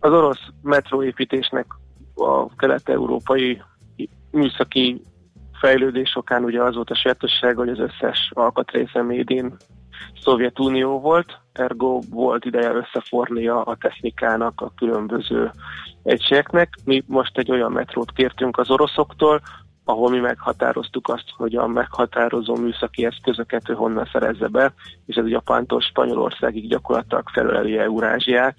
Az orosz metróépítésnek a kelet-európai műszaki fejlődés okán ugye az volt a sajátosság, hogy az összes alkatrésze médén Szovjetunió volt, ergo volt ideje összeforni a, a technikának, a különböző egységeknek. Mi most egy olyan metrót kértünk az oroszoktól, ahol mi meghatároztuk azt, hogy a meghatározó műszaki eszközöket ő honnan szerezze be, és ez Japántól Spanyolországig gyakorlatilag felöleli Eurázsiát.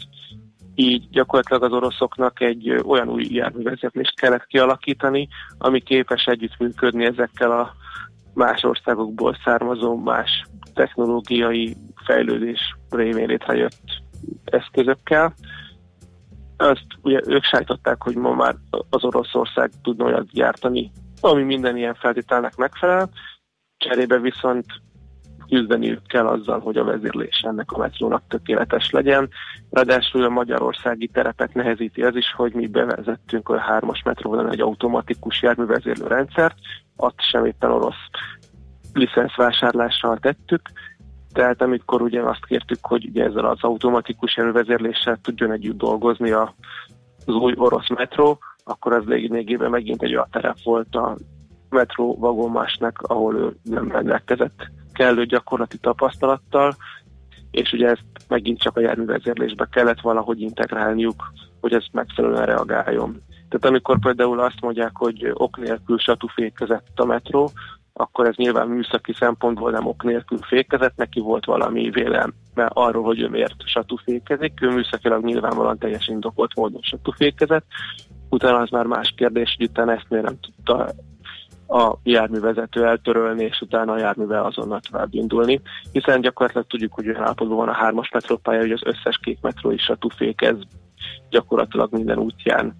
Így gyakorlatilag az oroszoknak egy olyan új járművezetlést kellett kialakítani, ami képes együttműködni ezekkel a más országokból származó más technológiai fejlődés révén létrejött eszközökkel. Azt ugye ők sájtották, hogy ma már az Oroszország tudna olyat gyártani, ami minden ilyen feltételnek megfelel, cserébe viszont küzdeniük kell azzal, hogy a vezérlés ennek a metrónak tökéletes legyen. Ráadásul a magyarországi terepet nehezíti az is, hogy mi bevezettünk a hármas metróban egy automatikus járművezérlő rendszert, azt sem éppen orosz licenszvásárlással tettük, tehát amikor ugye azt kértük, hogy ugye ezzel az automatikus elővezérléssel tudjon együtt dolgozni a, az új orosz metró, akkor az lényegében megint egy olyan terep volt a metró vagonmásnak, ahol ő nem rendelkezett kellő gyakorlati tapasztalattal, és ugye ezt megint csak a járművezérlésbe kellett valahogy integrálniuk, hogy ez megfelelően reagáljon. Tehát amikor például azt mondják, hogy ok nélkül satufékezett a metró, akkor ez nyilván műszaki szempontból nem ok nélkül fékezett, neki volt valami vélelme arról, hogy ő miért satufékezik, ő műszakilag nyilvánvalóan teljesen indokolt módon satufékezett, utána az már más kérdés, hogy utána ezt miért nem tudta a járművezető eltörölni, és utána a járművel azonnal tovább indulni, hiszen gyakorlatilag tudjuk, hogy olyan állapotban van a hármas metrópálya, hogy az összes kék metró is satufékez. Gyakorlatilag minden útján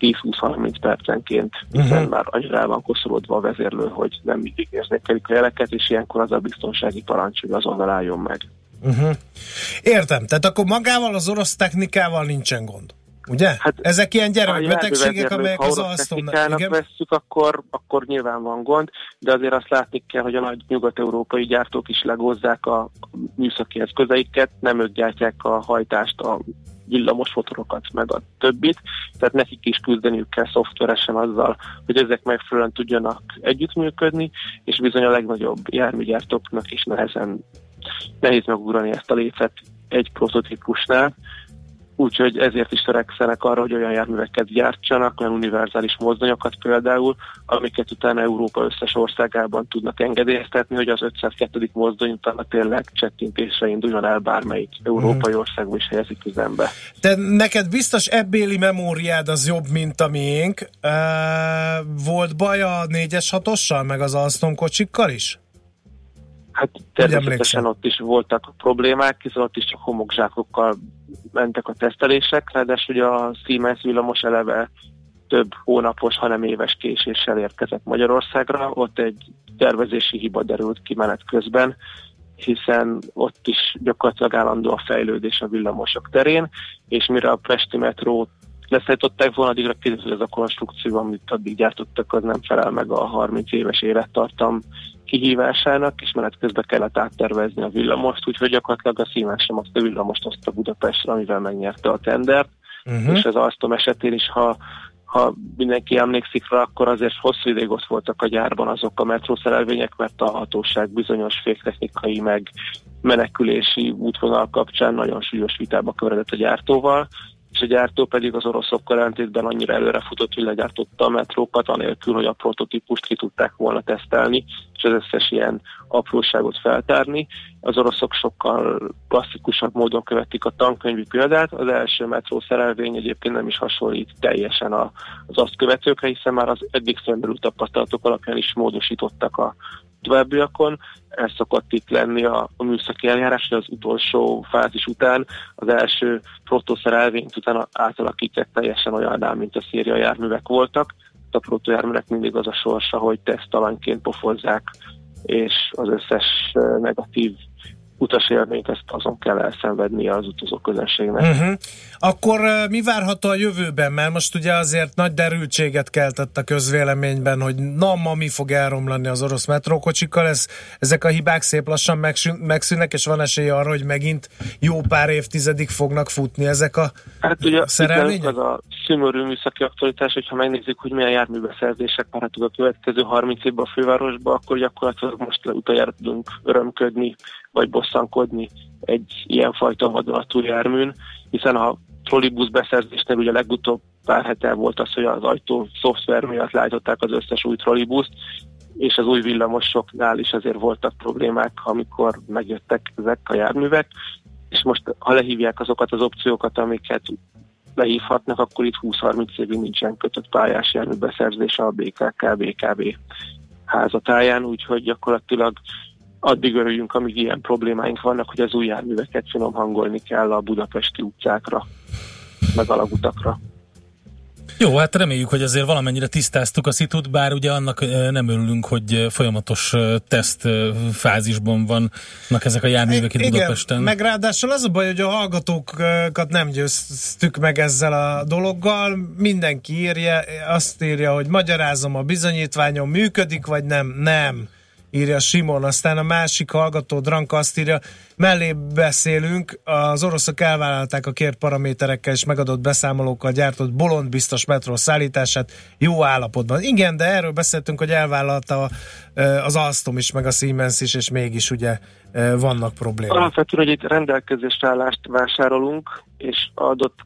10-20-30 percenként, hiszen uh-huh. már annyira van koszolódva a vezérlő, hogy nem mindig érzékelik a jeleket, és ilyenkor az a biztonsági parancs, hogy azonnal álljon meg. Uh-huh. Értem, tehát akkor magával az orosz technikával nincsen gond. Ugye? Hát Ezek ilyen gyermekbetegségek, amelyek az alsztónak... Ha vesszük, akkor, akkor nyilván van gond, de azért azt látni kell, hogy a nagy nyugat-európai gyártók is legózzák a műszaki eszközeiket, nem ők gyártják a hajtást, a villamos motorokat, meg a többit, tehát nekik is küzdeniük kell szoftveresen azzal, hogy ezek megfelelően tudjanak együttműködni, és bizony a legnagyobb járműgyártóknak is nehezen nehéz megugrani ezt a lépet egy prototípusnál, úgyhogy ezért is törekszenek arra, hogy olyan járműveket gyártsanak, olyan univerzális mozdonyokat például, amiket utána Európa összes országában tudnak engedélyeztetni, hogy az 502. mozdony utána tényleg csettintésre induljon el bármelyik európai országba is helyezik üzembe. Te neked biztos ebbéli memóriád az jobb, mint a miénk. Uh, volt baj a 4-es 6 meg az Alstom kocsikkal is? Hát természetesen ott is voltak problémák, hiszen ott is csak homokzsákokkal mentek a tesztelések, ráadásul ugye a Siemens villamos eleve több hónapos, hanem éves késéssel érkezett Magyarországra. Ott egy tervezési hiba derült ki menet közben, hiszen ott is gyakorlatilag állandó a fejlődés a villamosok terén, és mire a Pesti metrót leszállították volna, addigra kiderült, hogy ez a konstrukció, amit addig gyártottak, az nem felel meg a 30 éves élettartam kihívásának, és menet közben kellett áttervezni a villamost, úgyhogy gyakorlatilag a Siemens sem azt a villamost azt a Budapestre, amivel megnyerte a tendert, uh-huh. és az Alstom esetén is, ha ha mindenki emlékszik rá, akkor azért hosszú ideig ott voltak a gyárban azok a metrószerelvények, mert a hatóság bizonyos féktechnikai meg menekülési útvonal kapcsán nagyon súlyos vitába köredett a gyártóval, és a gyártó pedig az oroszokkal ellentétben annyira előre futott, hogy legyártotta a metrókat, anélkül, hogy a prototípust ki tudták volna tesztelni, és az összes ilyen apróságot feltárni. Az oroszok sokkal klasszikusabb módon követik a tankönyvi példát. Az első metró szerelvény egyébként nem is hasonlít teljesen az azt követőkre, hiszen már az eddig szemberült tapasztalatok alapján is módosítottak a továbbiakon. Ez szokott itt lenni a, a műszaki eljárás, hogy az utolsó fázis után az első protoszerelvényt utána átalakítják teljesen olyan, mint a széria járművek voltak. A protojárművek mindig az a sorsa, hogy tesztalanként pofozzák, és az összes negatív utasélményt ezt azon kell elszenvednie az utazó közönségnek. Uh-huh. Akkor mi várható a jövőben? Mert most ugye azért nagy derültséget keltett a közvéleményben, hogy na, ma mi fog elromlani az orosz metrókocsikkal, ez, ezek a hibák szép lassan megszűnnek, és van esély arra, hogy megint jó pár évtizedig fognak futni ezek a Hát ugye szerelvények? az a szimorú műszaki aktualitás, hogyha megnézzük, hogy milyen járműbeszerzések várhatók a következő 30 évben a fővárosba, akkor gyakorlatilag most utoljára tudunk örömködni vagy bosszankodni egy ilyenfajta vadonatúr járműn, hiszen a trollibusz beszerzésnél ugye legutóbb pár hete volt az, hogy az ajtó szoftver miatt látották az összes új trollibuszt, és az új villamosoknál is azért voltak problémák, amikor megjöttek ezek a járművek, és most ha lehívják azokat az opciókat, amiket lehívhatnak, akkor itt 20-30 évig nincsen kötött pályás járműbeszerzése a BKK, BKB házatáján, úgyhogy gyakorlatilag addig örüljünk, amíg ilyen problémáink vannak, hogy az új járműveket finom hangolni kell a budapesti utcákra, meg alagutakra. Jó, hát reméljük, hogy azért valamennyire tisztáztuk a szitut, bár ugye annak nem örülünk, hogy folyamatos teszt fázisban vannak ezek a járművek itt Igen, Budapesten. meg ráadásul az a baj, hogy a hallgatókat nem győztük meg ezzel a dologgal. Mindenki írja, azt írja, hogy magyarázom, a bizonyítványom működik, vagy nem. Nem írja Simon, aztán a másik hallgató Dranka azt írja, mellé beszélünk, az oroszok elvállalták a kért paraméterekkel és megadott beszámolókkal gyártott bolond biztos metró szállítását jó állapotban. Igen, de erről beszéltünk, hogy elvállalta az Alstom is, meg a Siemens is, és mégis ugye vannak problémák. Alapvetően, hogy itt rendelkezésre állást vásárolunk, és adott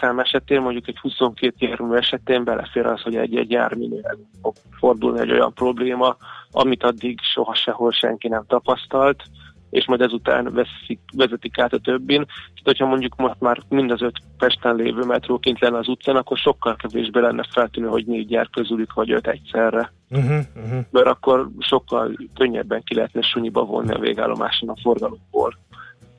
szám esetén, mondjuk egy 22 jármű esetén belefér az, hogy egy-egy járműnél fog fordulni egy olyan probléma, amit addig soha sehol senki nem tapasztalt, és majd ezután veszik, vezetik át a többin. Tehát, hogyha mondjuk most már mind az öt Pesten lévő metróként lenne az utcán, akkor sokkal kevésbé lenne feltűnő, hogy négy gyár közülük vagy öt egyszerre. Uh-huh, uh-huh. Mert akkor sokkal könnyebben ki lehetne sunyiba vonni a végállomáson a forgalomból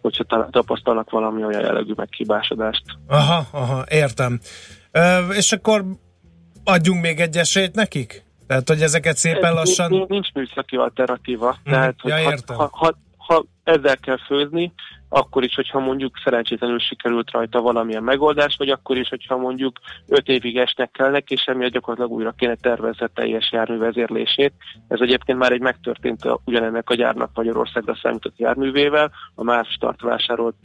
hogyha tapasztalnak valami olyan jellegű meghibásodást. Aha, aha, értem. Ö, és akkor adjunk még egy esélyt nekik? Tehát, hogy ezeket szépen lassan... Nincs, műszaki alternatíva. Mm, Tehát, hogy ja, ha, ha, ha, ha ezzel kell főzni, akkor is, hogyha mondjuk szerencsétlenül sikerült rajta valamilyen megoldás, vagy akkor is, hogyha mondjuk öt évig esnek kellnek, és emiatt gyakorlatilag újra kéne tervezni a teljes járművezérlését. Ez egyébként már egy megtörtént ugyanennek a gyárnak Magyarországra számított járművével, a MÁV start vásárolt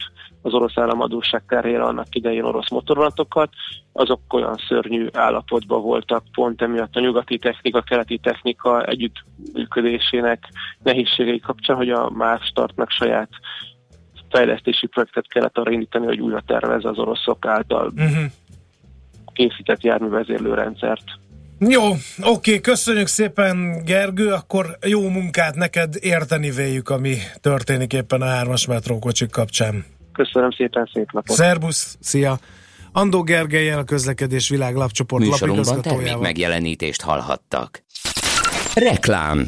az orosz államadóság terhére annak idején orosz motorvonatokat, azok olyan szörnyű állapotban voltak pont emiatt a nyugati technika, keleti technika együttműködésének nehézségei kapcsán, hogy a MÁV startnak saját fejlesztési projektet kellett arra indítani, hogy újra tervez az oroszok által Uh-huh. készített járművezérlőrendszert. Jó, oké, köszönjük szépen Gergő, akkor jó munkát neked, érteni véljük, ami történik éppen a hármas metrókocsik kapcsán. Köszönöm szépen, szép napot! Szerbusz, szia! Andó Gergelyel, a közlekedés világ lapcsoport Műsorunkban termék lapigazgatójával. megjelenítést hallhattak. Reklám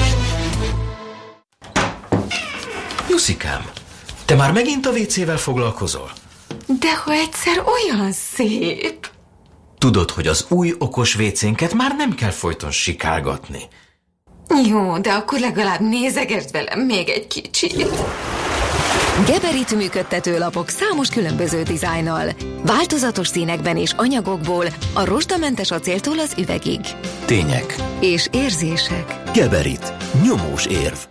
Juszikám, te már megint a WC-vel foglalkozol? De ha egyszer olyan szép. Tudod, hogy az új okos WC-nket már nem kell folyton sikálgatni. Jó, de akkor legalább nézegesd velem még egy kicsit. Geberit működtető lapok számos különböző dizájnnal. Változatos színekben és anyagokból a rozsdamentes acéltól az üvegig. Tények. És érzések. Geberit. Nyomós érv.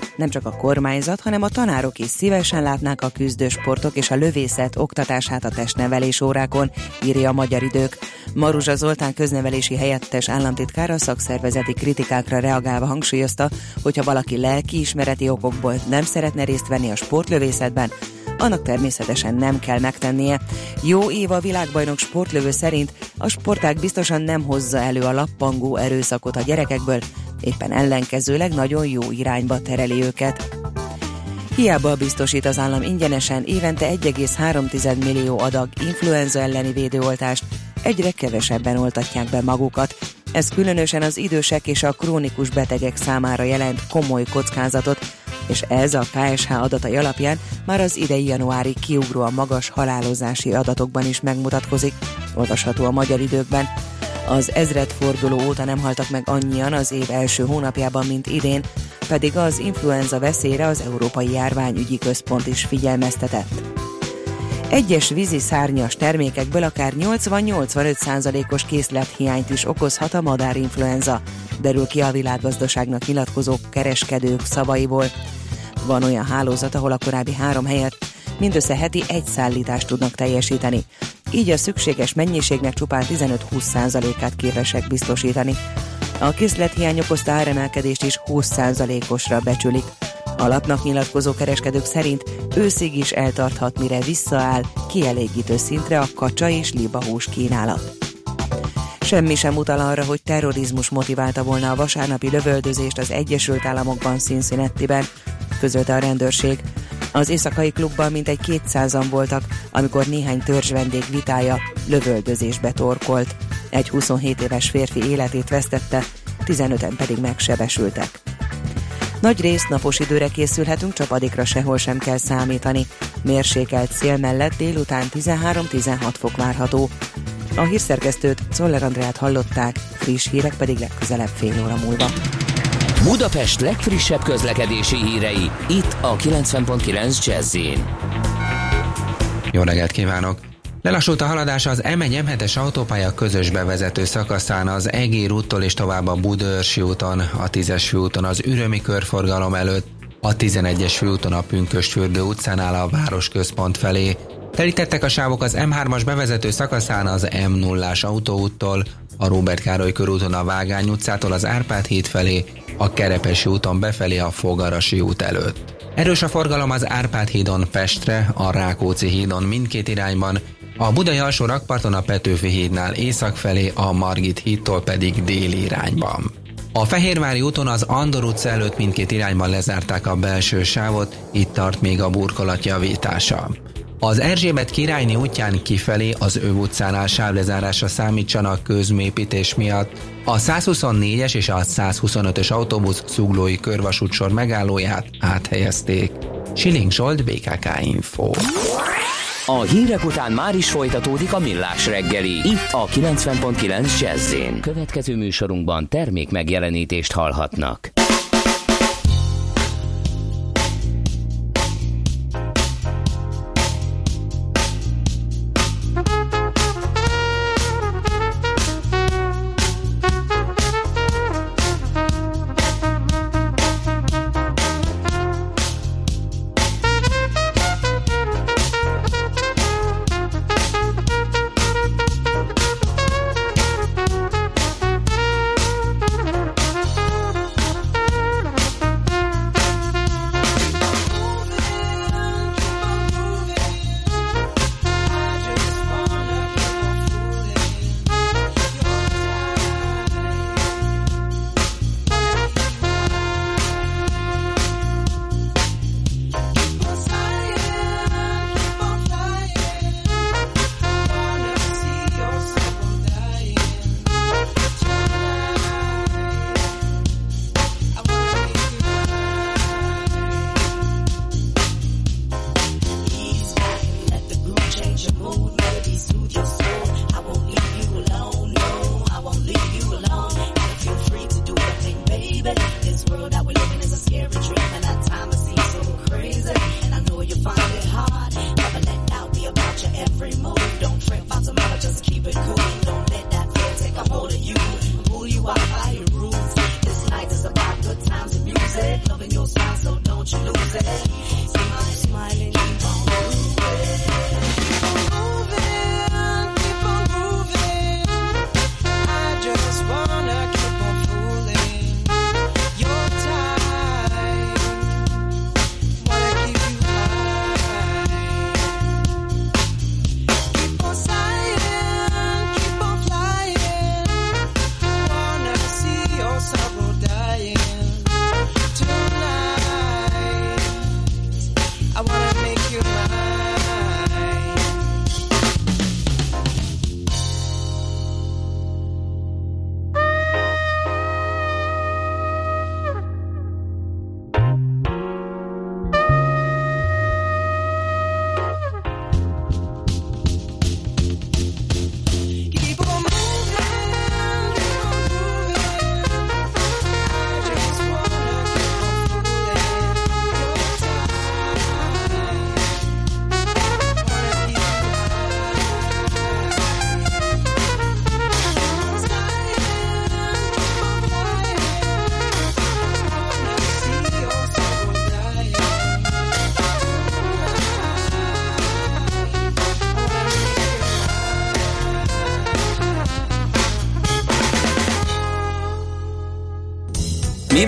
Nem csak a kormányzat, hanem a tanárok is szívesen látnák a küzdősportok és a lövészet oktatását a testnevelés órákon, írja a Magyar Idők. Maruzsa Zoltán köznevelési helyettes államtitkár a szakszervezeti kritikákra reagálva hangsúlyozta, hogyha valaki lelkiismereti okokból nem szeretne részt venni a sportlövészetben, annak természetesen nem kell megtennie. Jó év a világbajnok sportlövő szerint a sportág biztosan nem hozza elő a lappangó erőszakot a gyerekekből, éppen ellenkezőleg nagyon jó irányba tereli őket. Hiába biztosít az állam ingyenesen évente 1,3 millió adag influenza elleni védőoltást, egyre kevesebben oltatják be magukat. Ez különösen az idősek és a krónikus betegek számára jelent komoly kockázatot, és ez a KSH adatai alapján már az idei januári kiugróan magas halálozási adatokban is megmutatkozik, olvasható a magyar időkben. Az ezredforduló óta nem haltak meg annyian az év első hónapjában, mint idén, pedig az influenza veszélyre az Európai Járványügyi Központ is figyelmeztetett. Egyes vízi szárnyas termékekből akár 80-85%-os készlethiányt is okozhat a madárinfluenza, derül ki a világgazdaságnak nyilatkozó kereskedők szavaiból. Van olyan hálózat, ahol a korábbi három helyet mindössze heti egy szállítást tudnak teljesíteni. Így a szükséges mennyiségnek csupán 15-20%-át képesek biztosítani. A készlethiány okozta áremelkedést is 20%-osra becsülik. A lapnak nyilatkozó kereskedők szerint őszig is eltarthat, mire visszaáll kielégítő szintre a kacsa és libahús kínálat. Semmi sem utal arra, hogy terrorizmus motiválta volna a vasárnapi lövöldözést az Egyesült Államokban Cincinnati-ben, közölte a rendőrség. Az éjszakai klubban mintegy 200-an voltak, amikor néhány törzs vendég vitája lövöldözésbe torkolt. Egy 27 éves férfi életét vesztette, 15-en pedig megsebesültek. Nagy részt napos időre készülhetünk, csapadékra sehol sem kell számítani. Mérsékelt szél mellett délután 13-16 fok várható. A hírszerkesztőt Czoller Andrát hallották, friss hírek pedig legközelebb fél óra múlva. Budapest legfrissebb közlekedési hírei, itt a 90.9 Jazzin. Jó reggelt kívánok! Lelassult a haladás az M1-M7-es autópálya közös bevezető szakaszán az Egér úttól és tovább a Budörsi úton, a 10-es főúton az Ürömi körforgalom előtt, a 11-es főúton a Pünkösfürdő utcánál a városközpont felé. Telítettek a sávok az M3-as bevezető szakaszán az M0-ás autóúttól, a Róbert Károly körúton a Vágány utcától az Árpád híd felé, a Kerepesi úton befelé a Fogarasi út előtt. Erős a forgalom az Árpád hídon Pestre, a Rákóczi hídon mindkét irányban, a Budai alsó rakparton a Petőfi hídnál észak felé, a Margit hídtól pedig déli irányban. A Fehérvári úton az Andor utca előtt mindkét irányban lezárták a belső sávot, itt tart még a burkolat javítása. Az Erzsébet királyné útján kifelé az Öv utcánál sávlezárásra számítsanak közmépítés miatt. A 124-es és a 125-ös autóbusz zuglói körvasútsor megállóját áthelyezték. Siling Zsolt, BKK Info. A hírek után már is folytatódik a millás reggeli. Itt a 90.9 jazz Következő műsorunkban termék megjelenítést hallhatnak.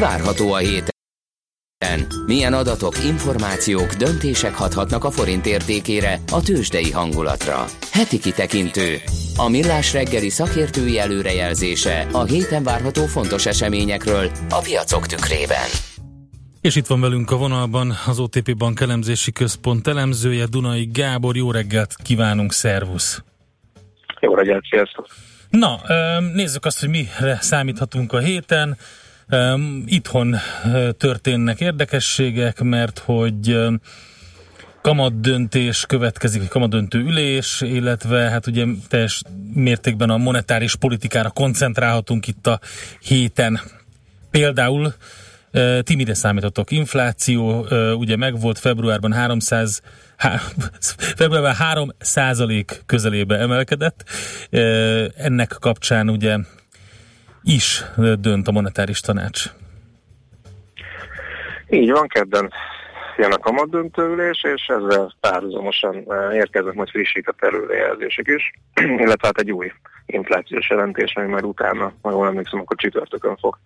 Várható a héten? Milyen adatok, információk, döntések hathatnak a forint értékére, a tőzsdei hangulatra? Heti kitekintő. A millás reggeli szakértői előrejelzése a héten várható fontos eseményekről a piacok tükrében. És itt van velünk a vonalban az OTP Bank elemzési központ elemzője, Dunai Gábor. Jó reggelt kívánunk, szervusz! Jó reggelt, sziasztok! Na, nézzük azt, hogy mire számíthatunk a héten. Itthon történnek érdekességek, mert hogy kamat döntés következik, kamadöntő ülés, illetve hát ugye teljes mértékben a monetáris politikára koncentrálhatunk itt a héten. Például ti mire számítotok? Infláció ugye megvolt februárban 300 há, februárban 3 százalék közelébe emelkedett. Ennek kapcsán ugye is dönt a monetáris tanács. Így van, kedden jön a kamatdöntőülés, és ezzel párhuzamosan eh, érkeznek majd frissített előrejelzések is, illetve hát egy új inflációs jelentés, ami már utána, ha jól emlékszem, akkor csütörtökön fog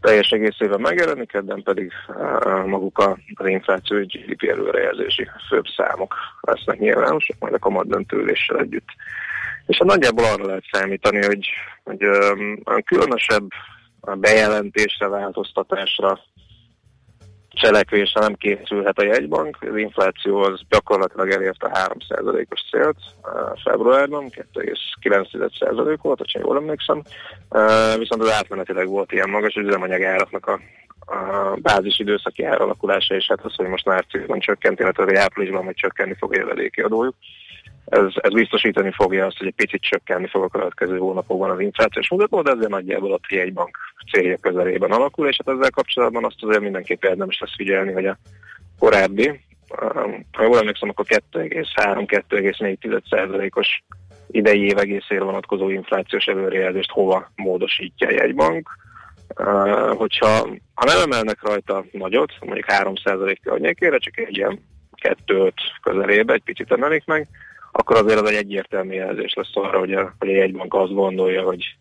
teljes egészében megjelenik, kedden pedig uh, maguk az infláció GDP előrejelzési főbb számok lesznek nyilvánosak, majd a kamatdöntőüléssel együtt. És hát nagyjából arra lehet számítani, hogy, hogy különösebb bejelentésre, változtatásra, cselekvésre nem készülhet a jegybank. Az infláció az gyakorlatilag elérte 3%-os célt februárban, 2,9% volt, ha jól emlékszem. Viszont az átmenetileg volt ilyen magas, hogy üzemanyag áraknak a, a bázis időszaki áralakulása, és hát az, hogy most márciusban csökkent, illetve áprilisban majd csökkenni fog a jövedéki adójuk. Ez, ez biztosítani fogja azt, hogy egy picit csökkenni fog a következő hónapokban az inflációs mutató, de ezért nagyjából a jegybank célja közelében alakul, és hát ezzel kapcsolatban azt azért mindenképp érdemes lesz figyelni, hogy a korábbi, ha jól emlékszem, akkor 2,3-2,4%-os idei év egészére vonatkozó inflációs előrejelzést hova módosítja a jegybank. Uh, hogyha ha nem emelnek rajta nagyot, mondjuk 3% környékére, csak egy ilyen 2-5 közelébe, egy picit emelik meg, akkor azért az egy egyértelmű jelzés lesz arra, hogy a, hogy a jegybank azt gondolja, hogy,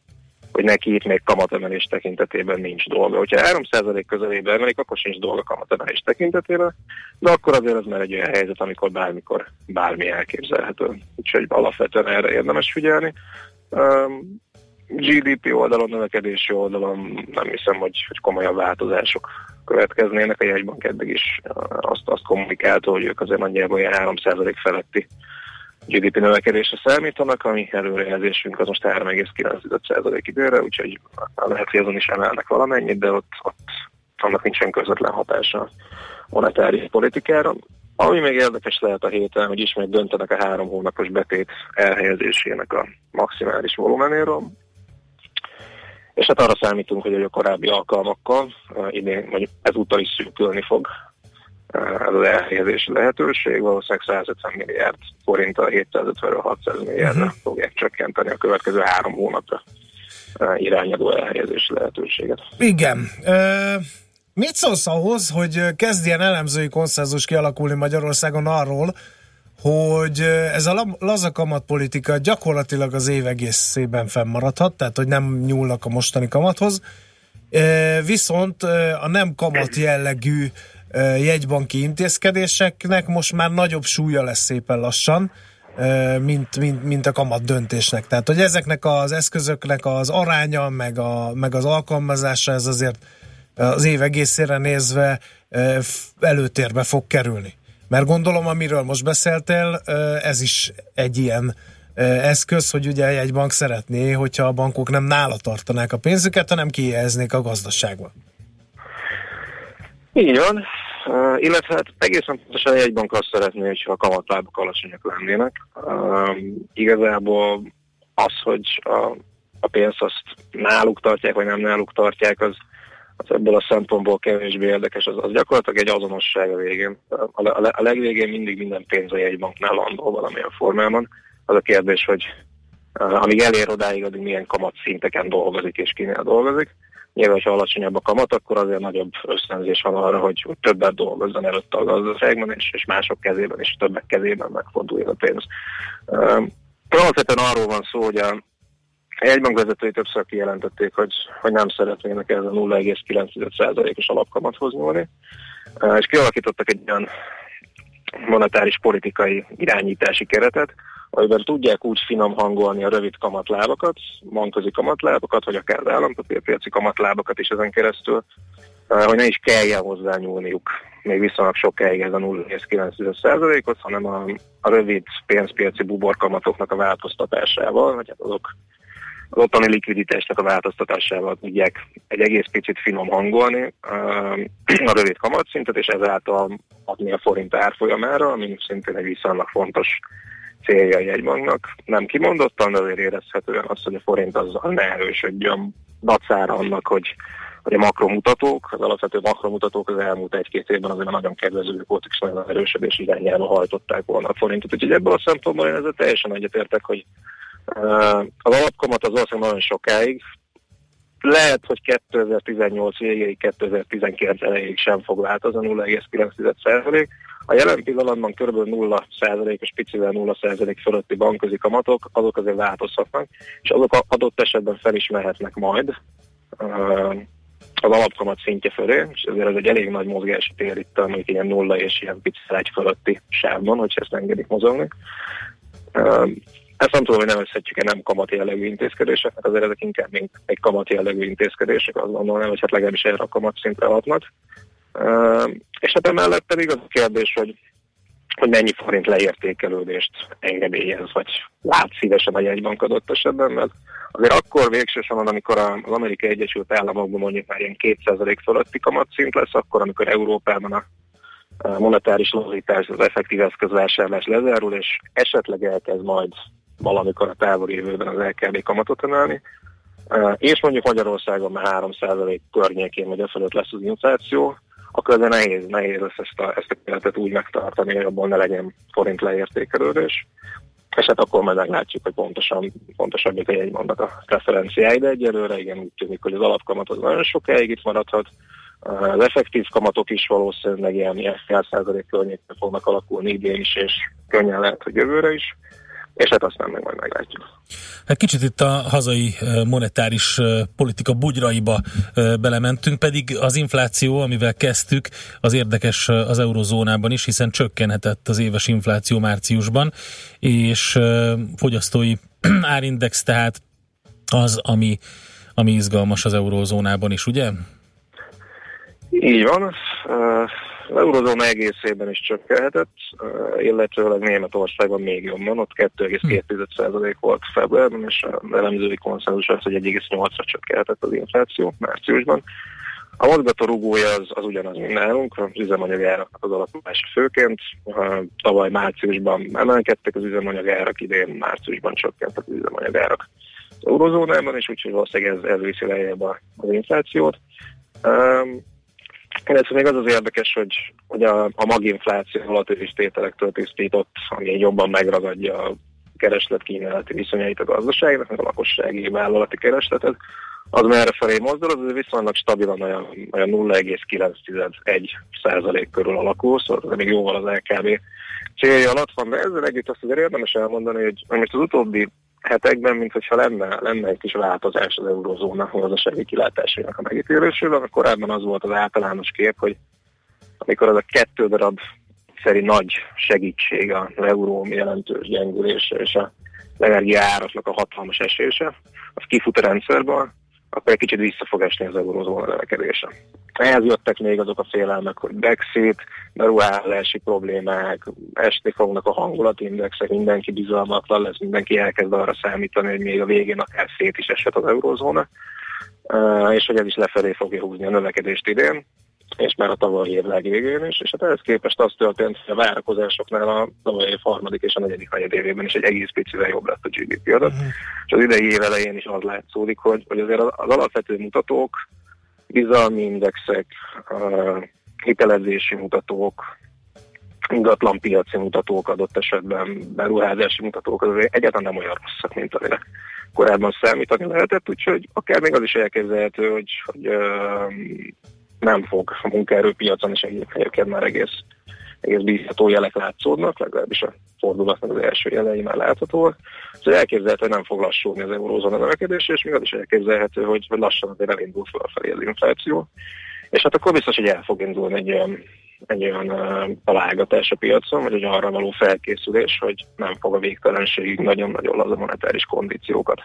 hogy neki itt még kamatemelés tekintetében nincs dolga. Hogyha 3% közelébe emelik, akkor sincs dolga kamatemelés tekintetében, de akkor azért ez már egy olyan helyzet, amikor bármikor bármi elképzelhető. Úgyhogy alapvetően erre érdemes figyelni. Um, GDP oldalon, növekedési oldalon nem hiszem, hogy, hogy komolyabb változások következnének. A jegybank eddig is azt, azt kommunikálta, hogy ők azért nagyjából ilyen 3% feletti GDP növekedésre számítanak, ami előrejelzésünk az most 3,9% időre, úgyhogy lehet, hogy azon is emelnek valamennyit, de ott, ott annak nincsen közvetlen hatása a monetáris politikára. Ami még érdekes lehet a héten, hogy ismét döntenek a három hónapos betét elhelyezésének a maximális volumenéről. És hát arra számítunk, hogy a korábbi alkalmakkal idén, vagy ezúttal is szűkülni fog ez az elhelyezési lehetőség, valószínűleg 150 milliárd forint a 750 600 milliárdra uh-huh. fogják csökkenteni a következő három hónapra irányadó elhelyezési lehetőséget. Igen. Uh... Mit szólsz ahhoz, hogy kezd ilyen elemzői konszenzus kialakulni Magyarországon arról, hogy ez a laza kamatpolitika gyakorlatilag az év egészében fennmaradhat, tehát hogy nem nyúlnak a mostani kamathoz, viszont a nem kamat jellegű jegybanki intézkedéseknek most már nagyobb súlya lesz szépen lassan, mint, mint, mint a kamat döntésnek. Tehát, hogy ezeknek az eszközöknek az aránya, meg, a, meg az alkalmazása, ez azért az év egészére nézve előtérbe fog kerülni. Mert gondolom, amiről most beszéltél, ez is egy ilyen eszköz, hogy ugye egy bank szeretné, hogyha a bankok nem nála tartanák a pénzüket, hanem kihelyeznék a gazdaságba. Így van, illetve hát egészen pontosan egy bank azt szeretné, hogyha a kamatlábak alacsonyak lennének. Uh, igazából az, hogy a, a pénzt azt náluk tartják, vagy nem náluk tartják, az, az ebből a szempontból kevésbé érdekes, az, az gyakorlatilag egy azonosság a végén. A, a, a legvégén mindig minden pénz a jegybanknál landol valamilyen formában. Az a kérdés, hogy uh, amíg elér odáig, addig milyen kamatszinteken dolgozik és kinél dolgozik. Nyilván, ha alacsonyabb a kamat, akkor azért nagyobb ösztönzés van arra, hogy többet dolgozzon előtte a gazdaságban, és, és mások kezében, és többek kezében megforduljon a pénz. Uh, arról van szó, hogy a vezetői többször kijelentették, hogy, hogy nem szeretnének ez a 0,9%-os alapkamathoz nyúlni, uh, és kialakítottak egy olyan monetáris politikai irányítási keretet, amiben tudják úgy finom hangolni a rövid kamatlábakat, bankközi kamatlábakat, vagy akár az állampapírpiaci kamatlábakat is ezen keresztül, eh, hogy ne is kelljen hozzá nyúlniuk még viszonylag sokáig ez a 0,9%-ot, hanem a, a rövid pénzpiaci buborkamatoknak a változtatásával, vagy hát azok az ottani likviditásnak a változtatásával tudják egy egész picit finom hangolni eh, a rövid kamatszintet, és ezáltal adni a forint árfolyamára, ami szintén egy viszonylag fontos célja a jegybanknak. Nem kimondottan, de azért érezhetően az, hogy a forint azzal ne erősödjön dacára annak, hogy hogy a makromutatók, az alapvető makromutatók az elmúlt egy-két évben azért nagyon kedvezőek voltak, és nagyon erősödés irányába hajtották volna a forintot. Úgyhogy ebből a szempontból én ezzel teljesen egyetértek, hogy az alapkamat az ország nagyon sokáig, lehet, hogy 2018 végéig, 2019 elejéig sem fog változni, 0,9%. A jelen pillanatban kb. 0%-os, picivel 0% fölötti bankközi kamatok, azok azért változhatnak, és azok adott esetben felismerhetnek majd az alapkamat szintje fölé, és ezért ez egy elég nagy mozgási tér itt, amik ilyen nulla és ilyen picivel egy fölötti sávban, hogyha ezt engedik mozogni. Ezt nem tudom, hogy nevezhetjük-e nem kamat jellegű intézkedéseknek, azért ezek inkább még egy kamat jellegű intézkedések, azt gondolom, hogy hát legalábbis erre a kamat szintre hatnak. És hát emellett pedig az a kérdés, hogy hogy mennyi forint leértékelődést engedélyez, vagy lát szívesen a jegybank adott esetben, mert azért akkor végsősorban, amikor az Amerikai Egyesült Államokban mondjuk már ilyen 2% fölötti kamatszint lesz, akkor, amikor Európában a monetáris lazítás, az effektív eszközvásárlás lezárul, és esetleg elkezd majd valamikor a távoli jövőben az LKB kamatot emelni, és mondjuk Magyarországon már 3% környékén vagy fölött lesz az infláció, akkor ez nehéz, nehéz lesz ezt a, ezt a keretet úgy megtartani, hogy abból ne legyen forint leértékelődés. És hát akkor majd meglátjuk, hogy pontosan, pontosan mik a jegymondat a referenciái, de egyelőre igen úgy tűnik, hogy az alapkamat az nagyon sokáig itt maradhat, az effektív kamatok is valószínűleg ilyen, ilyen 100% környékben fognak alakulni idén is, és könnyen lehet, hogy jövőre is és hát aztán meg majd meglátjuk. Hát kicsit itt a hazai monetáris politika bugyraiba belementünk, pedig az infláció, amivel kezdtük, az érdekes az eurozónában is, hiszen csökkenhetett az éves infláció márciusban, és fogyasztói árindex tehát az, ami, ami izgalmas az eurózónában is, ugye? Így van. Az eurozóna egészében is csökkenhetett, illetőleg Németországban még jobban, ott 2,2% volt februárban, és a elemzői konszenzus az, hogy 1,8-ra csökkenhetett az infláció márciusban. A mozgató rugója az, az ugyanaz, mint nálunk, az üzemanyagárak az alakulása főként. Tavaly márciusban emelkedtek az üzemanyagárak, idén márciusban csökkentek az üzemanyagárak az eurozónában, és úgyhogy valószínűleg ez, ez viszi lejjebb az inflációt. Illetve még az az érdekes, hogy, hogy a, a maginfláció volatilis tételektől tisztított, ami jobban megragadja a kereslet-kínálati viszonyait a gazdaságnak, a lakossági vállalati keresletet, az merre felé mozdul, az viszonylag stabilan olyan, olyan 0,9-1 százalék körül alakul, szóval ez még jóval az LKB célja alatt van, de ezzel együtt azt azért érdemes elmondani, hogy most az utóbbi hetekben, mint hogyha lenne, lenne egy kis változás az eurozóna gazdasági kilátásainak a megítélésével, mert korábban az volt az általános kép, hogy amikor az a kettő darab szerint nagy segítség az euró jelentős gyengülése és a energia áraknak a hatalmas esése, az kifut a rendszerből, akkor egy kicsit vissza fog esni az eurozóna növekedése. Ehhez jöttek még azok a félelmek, hogy Brexit, beruházási problémák, esni fognak a hangulatindexek, mindenki bizalmatlan lesz, mindenki elkezd arra számítani, hogy még a végén akár szét is eshet az eurozóna, és hogy ez is lefelé fogja húzni a növekedést idén és már a tavalyi év legvégén is, és hát ehhez képest az történt, hogy a várakozásoknál a tavalyi év harmadik és a negyedik évében is egy egész picivel jobb lett a GDP adat, uh-huh. és az idei év elején is az látszódik, hogy, hogy azért az alapvető mutatók, bizalmi indexek, uh, hitelezési mutatók, ingatlan piaci mutatók adott esetben, beruházási mutatók, az egyáltalán nem olyan rosszak, mint amire korábban számítani lehetett, úgyhogy akár még az is elképzelhető, hogy, hogy uh, nem fog a munkaerőpiacon, és egyébként már egész, egész bízható jelek látszódnak, legalábbis a fordulatnak az első jelei már láthatóak. Szóval elképzelhető, hogy nem fog lassulni az eurózóna növekedés, és még az is elképzelhető, hogy, lassan azért elindul felfelé az infláció. És hát akkor biztos, hogy el fog indulni egy olyan, egy olyan uh, találgatás a piacon, vagy hogy arra való felkészülés, hogy nem fog a végtelenségig nagyon-nagyon laza monetáris kondíciókat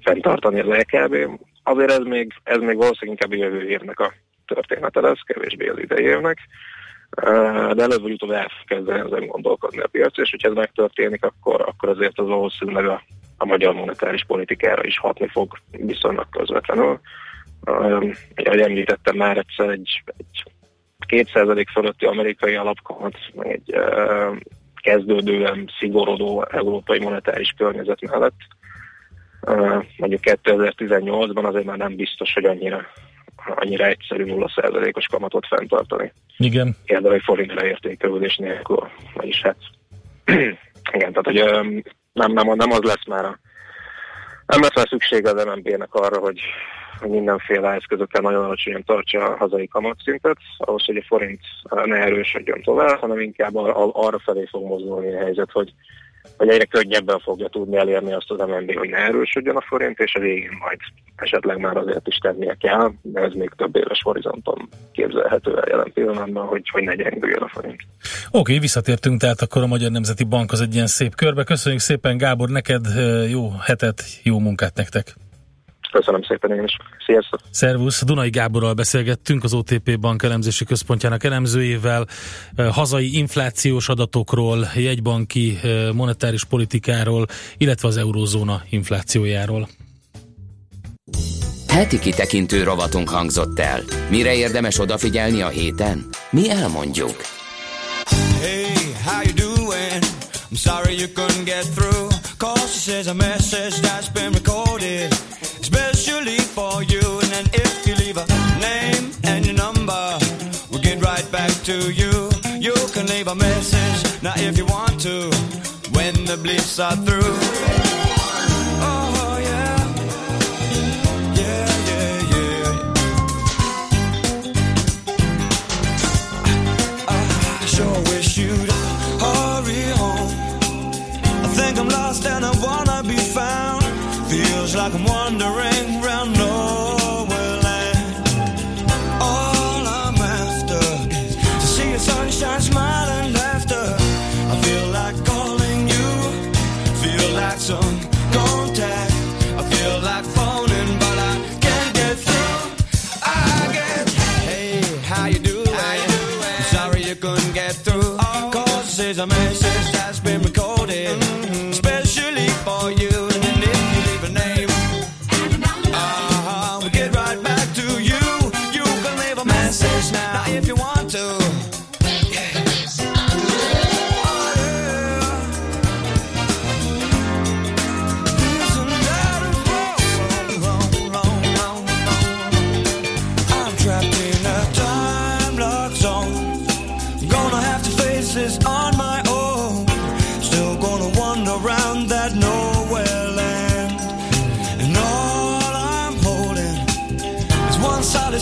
fenntartani az LKB. Azért ez még, ez még valószínűleg inkább a jövő évnek a története lesz, kevésbé az idejének, de előbb vagy utóbb el kezdeni ezen gondolkodni a piac, és hogyha ez megtörténik, akkor, akkor azért az valószínűleg a, a magyar monetáris politikára is hatni fog viszonylag közvetlenül. Ahogy említettem már egyszer, egy, egy 2% fölötti amerikai alapkamat, meg egy uh, kezdődően szigorodó európai monetáris környezet mellett, uh, mondjuk 2018-ban azért már nem biztos, hogy annyira annyira egyszerű 0%-os kamatot fenntartani. Igen. Érdemi forint leértékelődés nélkül. Vagyis hát igen, tehát hogy nem, nem, nem az lesz már a nem lesz már szükség az MNB-nek arra, hogy, mindenféle eszközökkel nagyon alacsonyan tartsa a hazai kamatszintet, ahhoz, hogy a forint ne erősödjön tovább, hanem inkább arra felé fog mozdulni a helyzet, hogy hogy egyre könnyebben fogja tudni elérni azt az MNB, hogy ne erősödjön a forint, és a végén majd esetleg már azért is tennie kell, de ez még több éves horizonton képzelhető el jelen pillanatban, hogy, hogy ne gyengüljön a forint. Oké, okay, visszatértünk tehát akkor a Magyar Nemzeti Bank az egy ilyen szép körbe. Köszönjük szépen Gábor, neked jó hetet, jó munkát nektek! Köszönöm szépen én is. Sziasztok! Szervusz, Dunai Gáborral beszélgettünk, az OTP Bank elemzési központjának elemzőjével, hazai inflációs adatokról, jegybanki monetáris politikáról, illetve az eurózóna inflációjáról. Heti kitekintő rovatunk hangzott el. Mire érdemes odafigyelni a héten? Mi elmondjuk. Hey, how you doing? I'm sorry you couldn't get through. Cause she says a message that's been recorded, for you. And if you leave a name and your number, we'll get right back to you. You can leave a message now if you want to, when the bleeps are through. Oh, yeah. Yeah, yeah, yeah. I sure wish you'd hurry home. I think I'm lost and I wanna be found. Feels like I'm wandering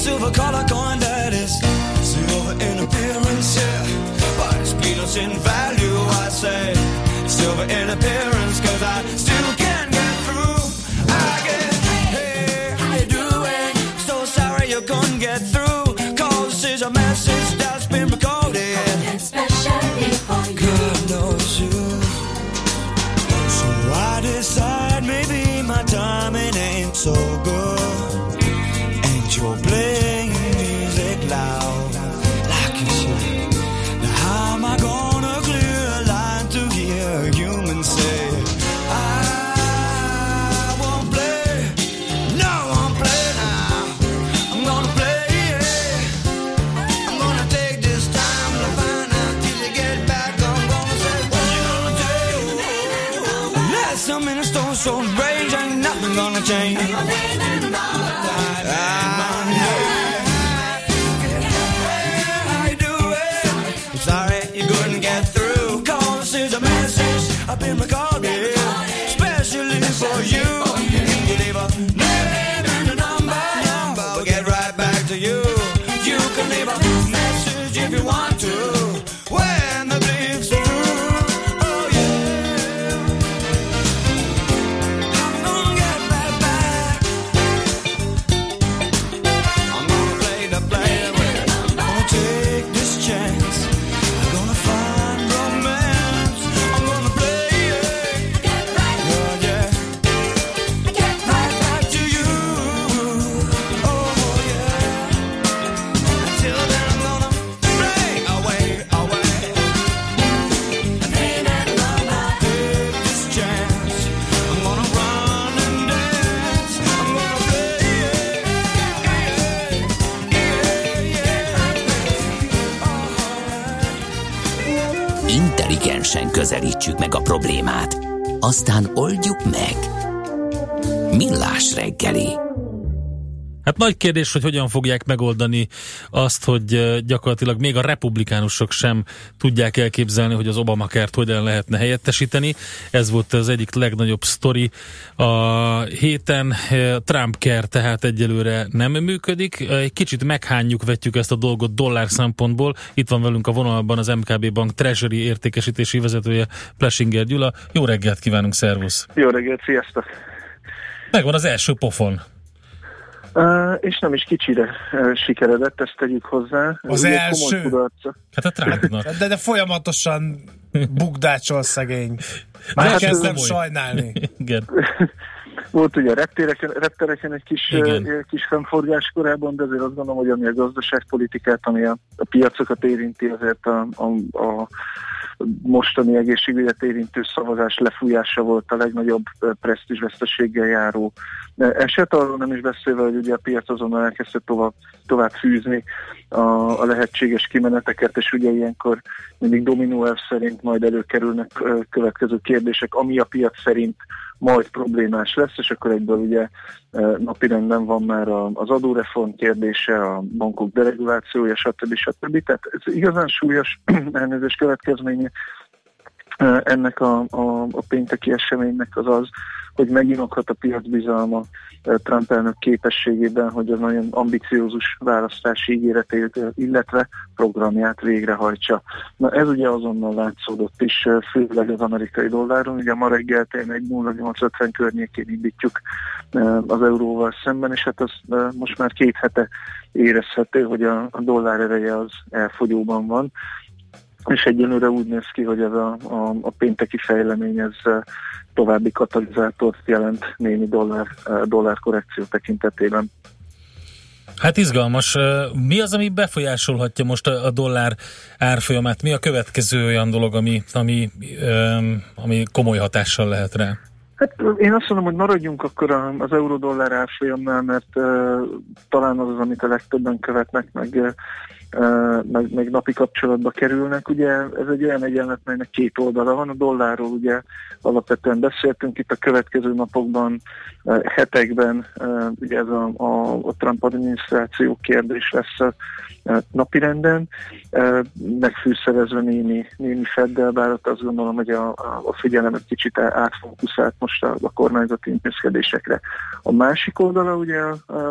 silver collar going down. Aztán oldjuk meg. Millás reggeli. Hát nagy kérdés, hogy hogyan fogják megoldani azt, hogy gyakorlatilag még a republikánusok sem tudják elképzelni, hogy az Obamacare-t hogyan lehetne helyettesíteni. Ez volt az egyik legnagyobb sztori a héten. Trump Care tehát egyelőre nem működik. Egy kicsit meghányjuk, vetjük ezt a dolgot dollár szempontból. Itt van velünk a vonalban az MKB Bank Treasury értékesítési vezetője Plesinger Gyula. Jó reggelt kívánunk, szervusz! Jó reggelt, sziasztok! Megvan az első pofon. Uh, és nem is kicsire uh, sikeredett, ezt tegyük hozzá. Az Ugye első? Hát a Trumpnak. De, de folyamatosan bukdácsol szegény. Már Hát kezdem ez- sajnálni. Igen. Volt ugye reptereken, reptereken egy kis, uh, kis fennforgás korábban, de azért azt gondolom, hogy ami a gazdaságpolitikát, ami a, a piacokat érinti, azért a, a, a mostani egészségügyet érintő szavazás lefújása volt a legnagyobb presztízsveszteséggel járó eset, arról nem is beszélve, hogy ugye a piac azonnal elkezdte tovább, tovább fűzni a, a lehetséges kimeneteket, és ugye ilyenkor mindig dominó szerint majd előkerülnek következő kérdések, ami a piac szerint majd problémás lesz, és akkor egyből ugye napirenden van már az adóreform kérdése, a bankok deregulációja, stb. stb. Tehát ez igazán súlyos elnézés következménye ennek a, a, a pénteki eseménynek az az, hogy meginokhat a piac bizalma Trump elnök képességében, hogy a nagyon ambiciózus választási ígéretét, illetve programját végrehajtsa. Na ez ugye azonnal látszódott is, főleg az amerikai dolláron. Ugye ma reggel egy 0,850 környékén indítjuk az euróval szemben, és hát az most már két hete érezhető, hogy a dollár ereje az elfogyóban van és egyelőre úgy néz ki, hogy ez a, a, a pénteki fejlemény ez további katalizátort jelent némi dollár, dollár korrekció tekintetében. Hát izgalmas. Mi az, ami befolyásolhatja most a dollár árfolyamát? Mi a következő olyan dolog, ami, ami, ami komoly hatással lehet rá? Hát én azt mondom, hogy maradjunk akkor az euró-dollár árfolyamnál, mert uh, talán az az, amit a legtöbben követnek, meg uh, meg, meg napi kapcsolatba kerülnek. Ugye ez egy olyan egyenlet, melynek két oldala van. A dollárról ugye alapvetően beszéltünk itt a következő napokban, hetekben, ugye ez a, a, a Trump adminisztráció kérdés lesz a napirenden, megfűszerezve némi, némi feddel, bár azt gondolom, hogy a, a egy kicsit átfókuszált most a, a kormányzati intézkedésekre. A másik oldala ugye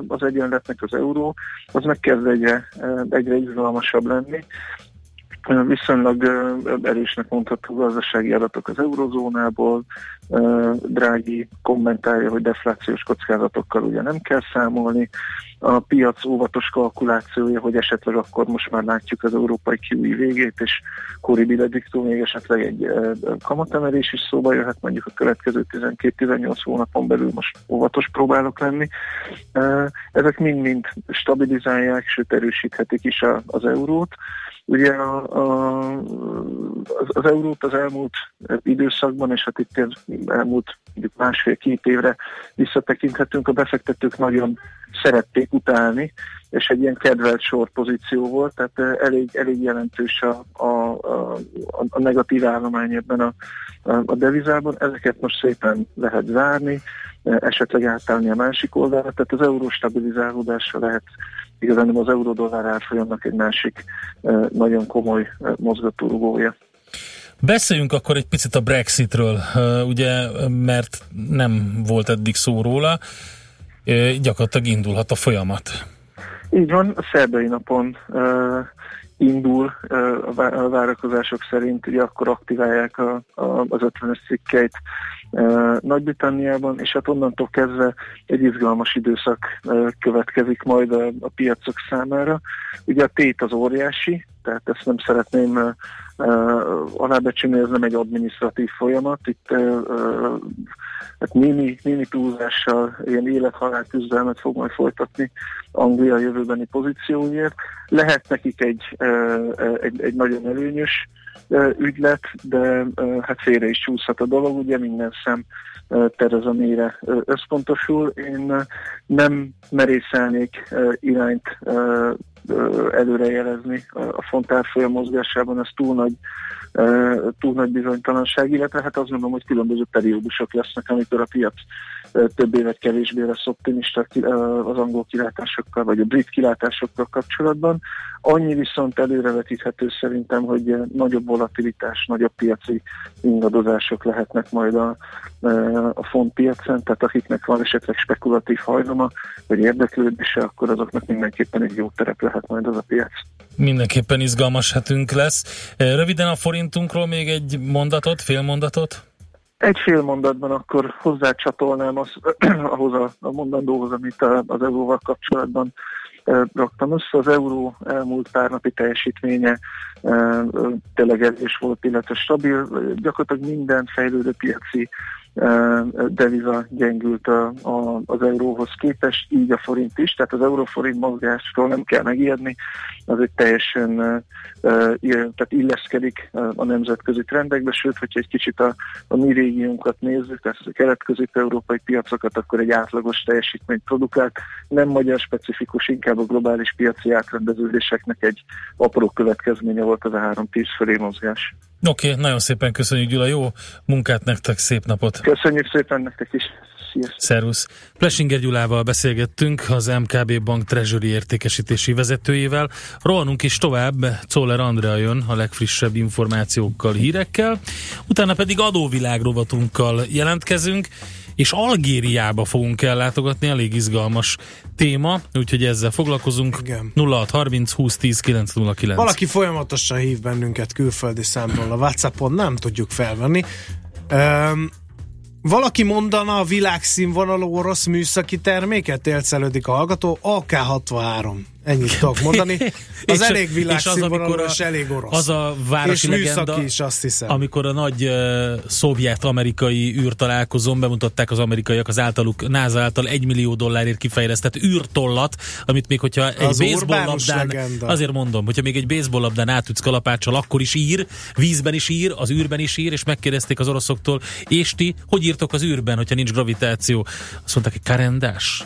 az egyenletnek az euró, az megkezd egyre, egyre izgalmasabb lenni. Viszonylag erősnek mondható gazdasági adatok az eurozónából, Drági kommentálja, hogy deflációs kockázatokkal ugye nem kell számolni, a piac óvatos kalkulációja, hogy esetleg akkor most már látjuk az európai kiúi végét, és Kori Bilediktól még esetleg egy kamatemelés is szóba jöhet, mondjuk a következő 12-18 hónapon belül most óvatos próbálok lenni. Ezek mind-mind stabilizálják, sőt erősíthetik is az eurót. Ugye a, a, az, az eurót az elmúlt időszakban, és hát itt elmúlt másfél-két évre visszatekinthetünk, a befektetők nagyon szerették utálni, és egy ilyen kedvelt sorpozíció volt, tehát elég, elég jelentős a, a, a, a negatív állomány ebben a, a devizában. Ezeket most szépen lehet zárni, esetleg átállni a másik oldalra, tehát az euró stabilizálódásra lehet igazán az euró-dollár árfolyamnak egy másik nagyon komoly mozgatórugója. Beszéljünk akkor egy picit a Brexitről, ugye, mert nem volt eddig szó róla, gyakorlatilag indulhat a folyamat. Így van, a szerdai napon uh, indul uh, a várakozások szerint, ugye akkor aktiválják a, a, az 50-es cikkeit Nagy-Britanniában, és hát onnantól kezdve egy izgalmas időszak következik majd a, piacok számára. Ugye a tét az óriási, tehát ezt nem szeretném alábecsülni, ez nem egy adminisztratív folyamat, itt hát némi, némi túlzással ilyen élethalál küzdelmet fog majd folytatni Anglia jövőbeni pozícióért. Lehet nekik egy, egy, egy nagyon előnyös ügylet, de hát félre is csúszhat a dolog, ugye minden szem Tereza mélyre összpontosul. Én nem merészelnék irányt előrejelezni a fontárfolyam mozgásában, ez túl nagy, túl nagy bizonytalanság, illetve hát azt mondom, hogy különböző periódusok lesznek, amikor a piac több évet kevésbé lesz optimista az angol kilátásokkal, vagy a brit kilátásokkal kapcsolatban. Annyi viszont előrevetíthető szerintem, hogy nagyobb volatilitás, nagyobb piaci ingadozások lehetnek majd a, a fontpiacon, tehát akiknek van esetleg spekulatív hajlama, vagy érdeklődése, akkor azoknak mindenképpen egy jó terep lehet majd az a piac. Mindenképpen izgalmas hetünk lesz. Röviden a forintunkról még egy mondatot, fél mondatot? Egy fél mondatban akkor hozzácsatolnám az, ahhoz a, a mondandóhoz, amit az euróval kapcsolatban raktam össze. Az euró elmúlt pár napi teljesítménye tényleg erős volt, illetve stabil. Gyakorlatilag minden fejlődő piaci deviza gyengült a, a, az euróhoz képest, így a forint is, tehát az euróforint mozgásról nem kell megijedni, az egy teljesen tehát illeszkedik a nemzetközi trendekbe, sőt, hogyha egy kicsit a, a mi régiónkat nézzük, tehát a kelet-közép-európai piacokat, akkor egy átlagos teljesítményt produkált, nem magyar specifikus, inkább a globális piaci átrendeződéseknek egy apró következménye volt az a 3-10 fölé mozgás. Oké, okay, nagyon szépen köszönjük Gyula, jó munkát nektek, szép napot! Köszönjük szépen nektek is! Sziasztok. Szervusz! Plesinger Gyulával beszélgettünk, az MKB Bank Treasury értékesítési vezetőjével. Rohanunk is tovább, Czoller Andrea jön a legfrissebb információkkal, hírekkel, utána pedig adóvilág rovatunkkal jelentkezünk, és Algériába fogunk ellátogatni, elég izgalmas téma, úgyhogy ezzel foglalkozunk. Igen. 0630 2010 909. Valaki folyamatosan hív bennünket külföldi számról a Whatsappon, nem tudjuk felvenni. Um, valaki mondana a világszínvonalú orosz műszaki terméket? Élcelődik a hallgató. AK-63. Ennyit tudok mondani. Az és elég világszínvonalú és, és elég orosz. Az a városi és legenda, is, azt hiszem. amikor a nagy uh, szovjet-amerikai űrtalálkozón bemutatták az amerikaiak az általuk, NASA által egy millió dollárért kifejlesztett űrtollat, amit még hogyha egy az baseball azért mondom, hogyha még egy baseball labdán átütsz kalapáccsal, akkor is ír, vízben is ír, az űrben is ír, és megkérdezték az oroszoktól, és ti, hogy írtok az űrben, hogyha nincs gravitáció? Azt mondták, hogy karendás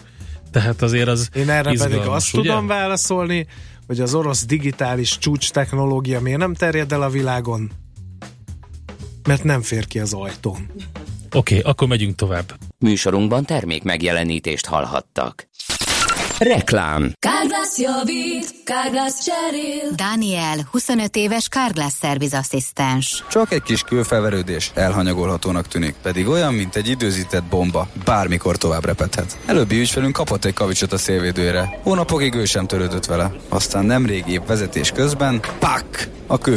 tehát azért az Én erre izgalmas, pedig azt ugye? tudom válaszolni, hogy az orosz digitális csúcs technológia miért nem terjed el a világon? Mert nem fér ki az ajtón. Oké, okay, akkor megyünk tovább. Műsorunkban termék megjelenítést hallhattak. Reklám. Kárglász javít, Kárglász cserél. Daniel, 25 éves Kárglász szervizasszisztens. Csak egy kis külfelverődés elhanyagolhatónak tűnik, pedig olyan, mint egy időzített bomba, bármikor tovább repedhet. Előbbi ügyfelünk kapott egy kavicsot a szélvédőre. Hónapokig ő sem törődött vele. Aztán nemrég épp vezetés közben, pak! A kő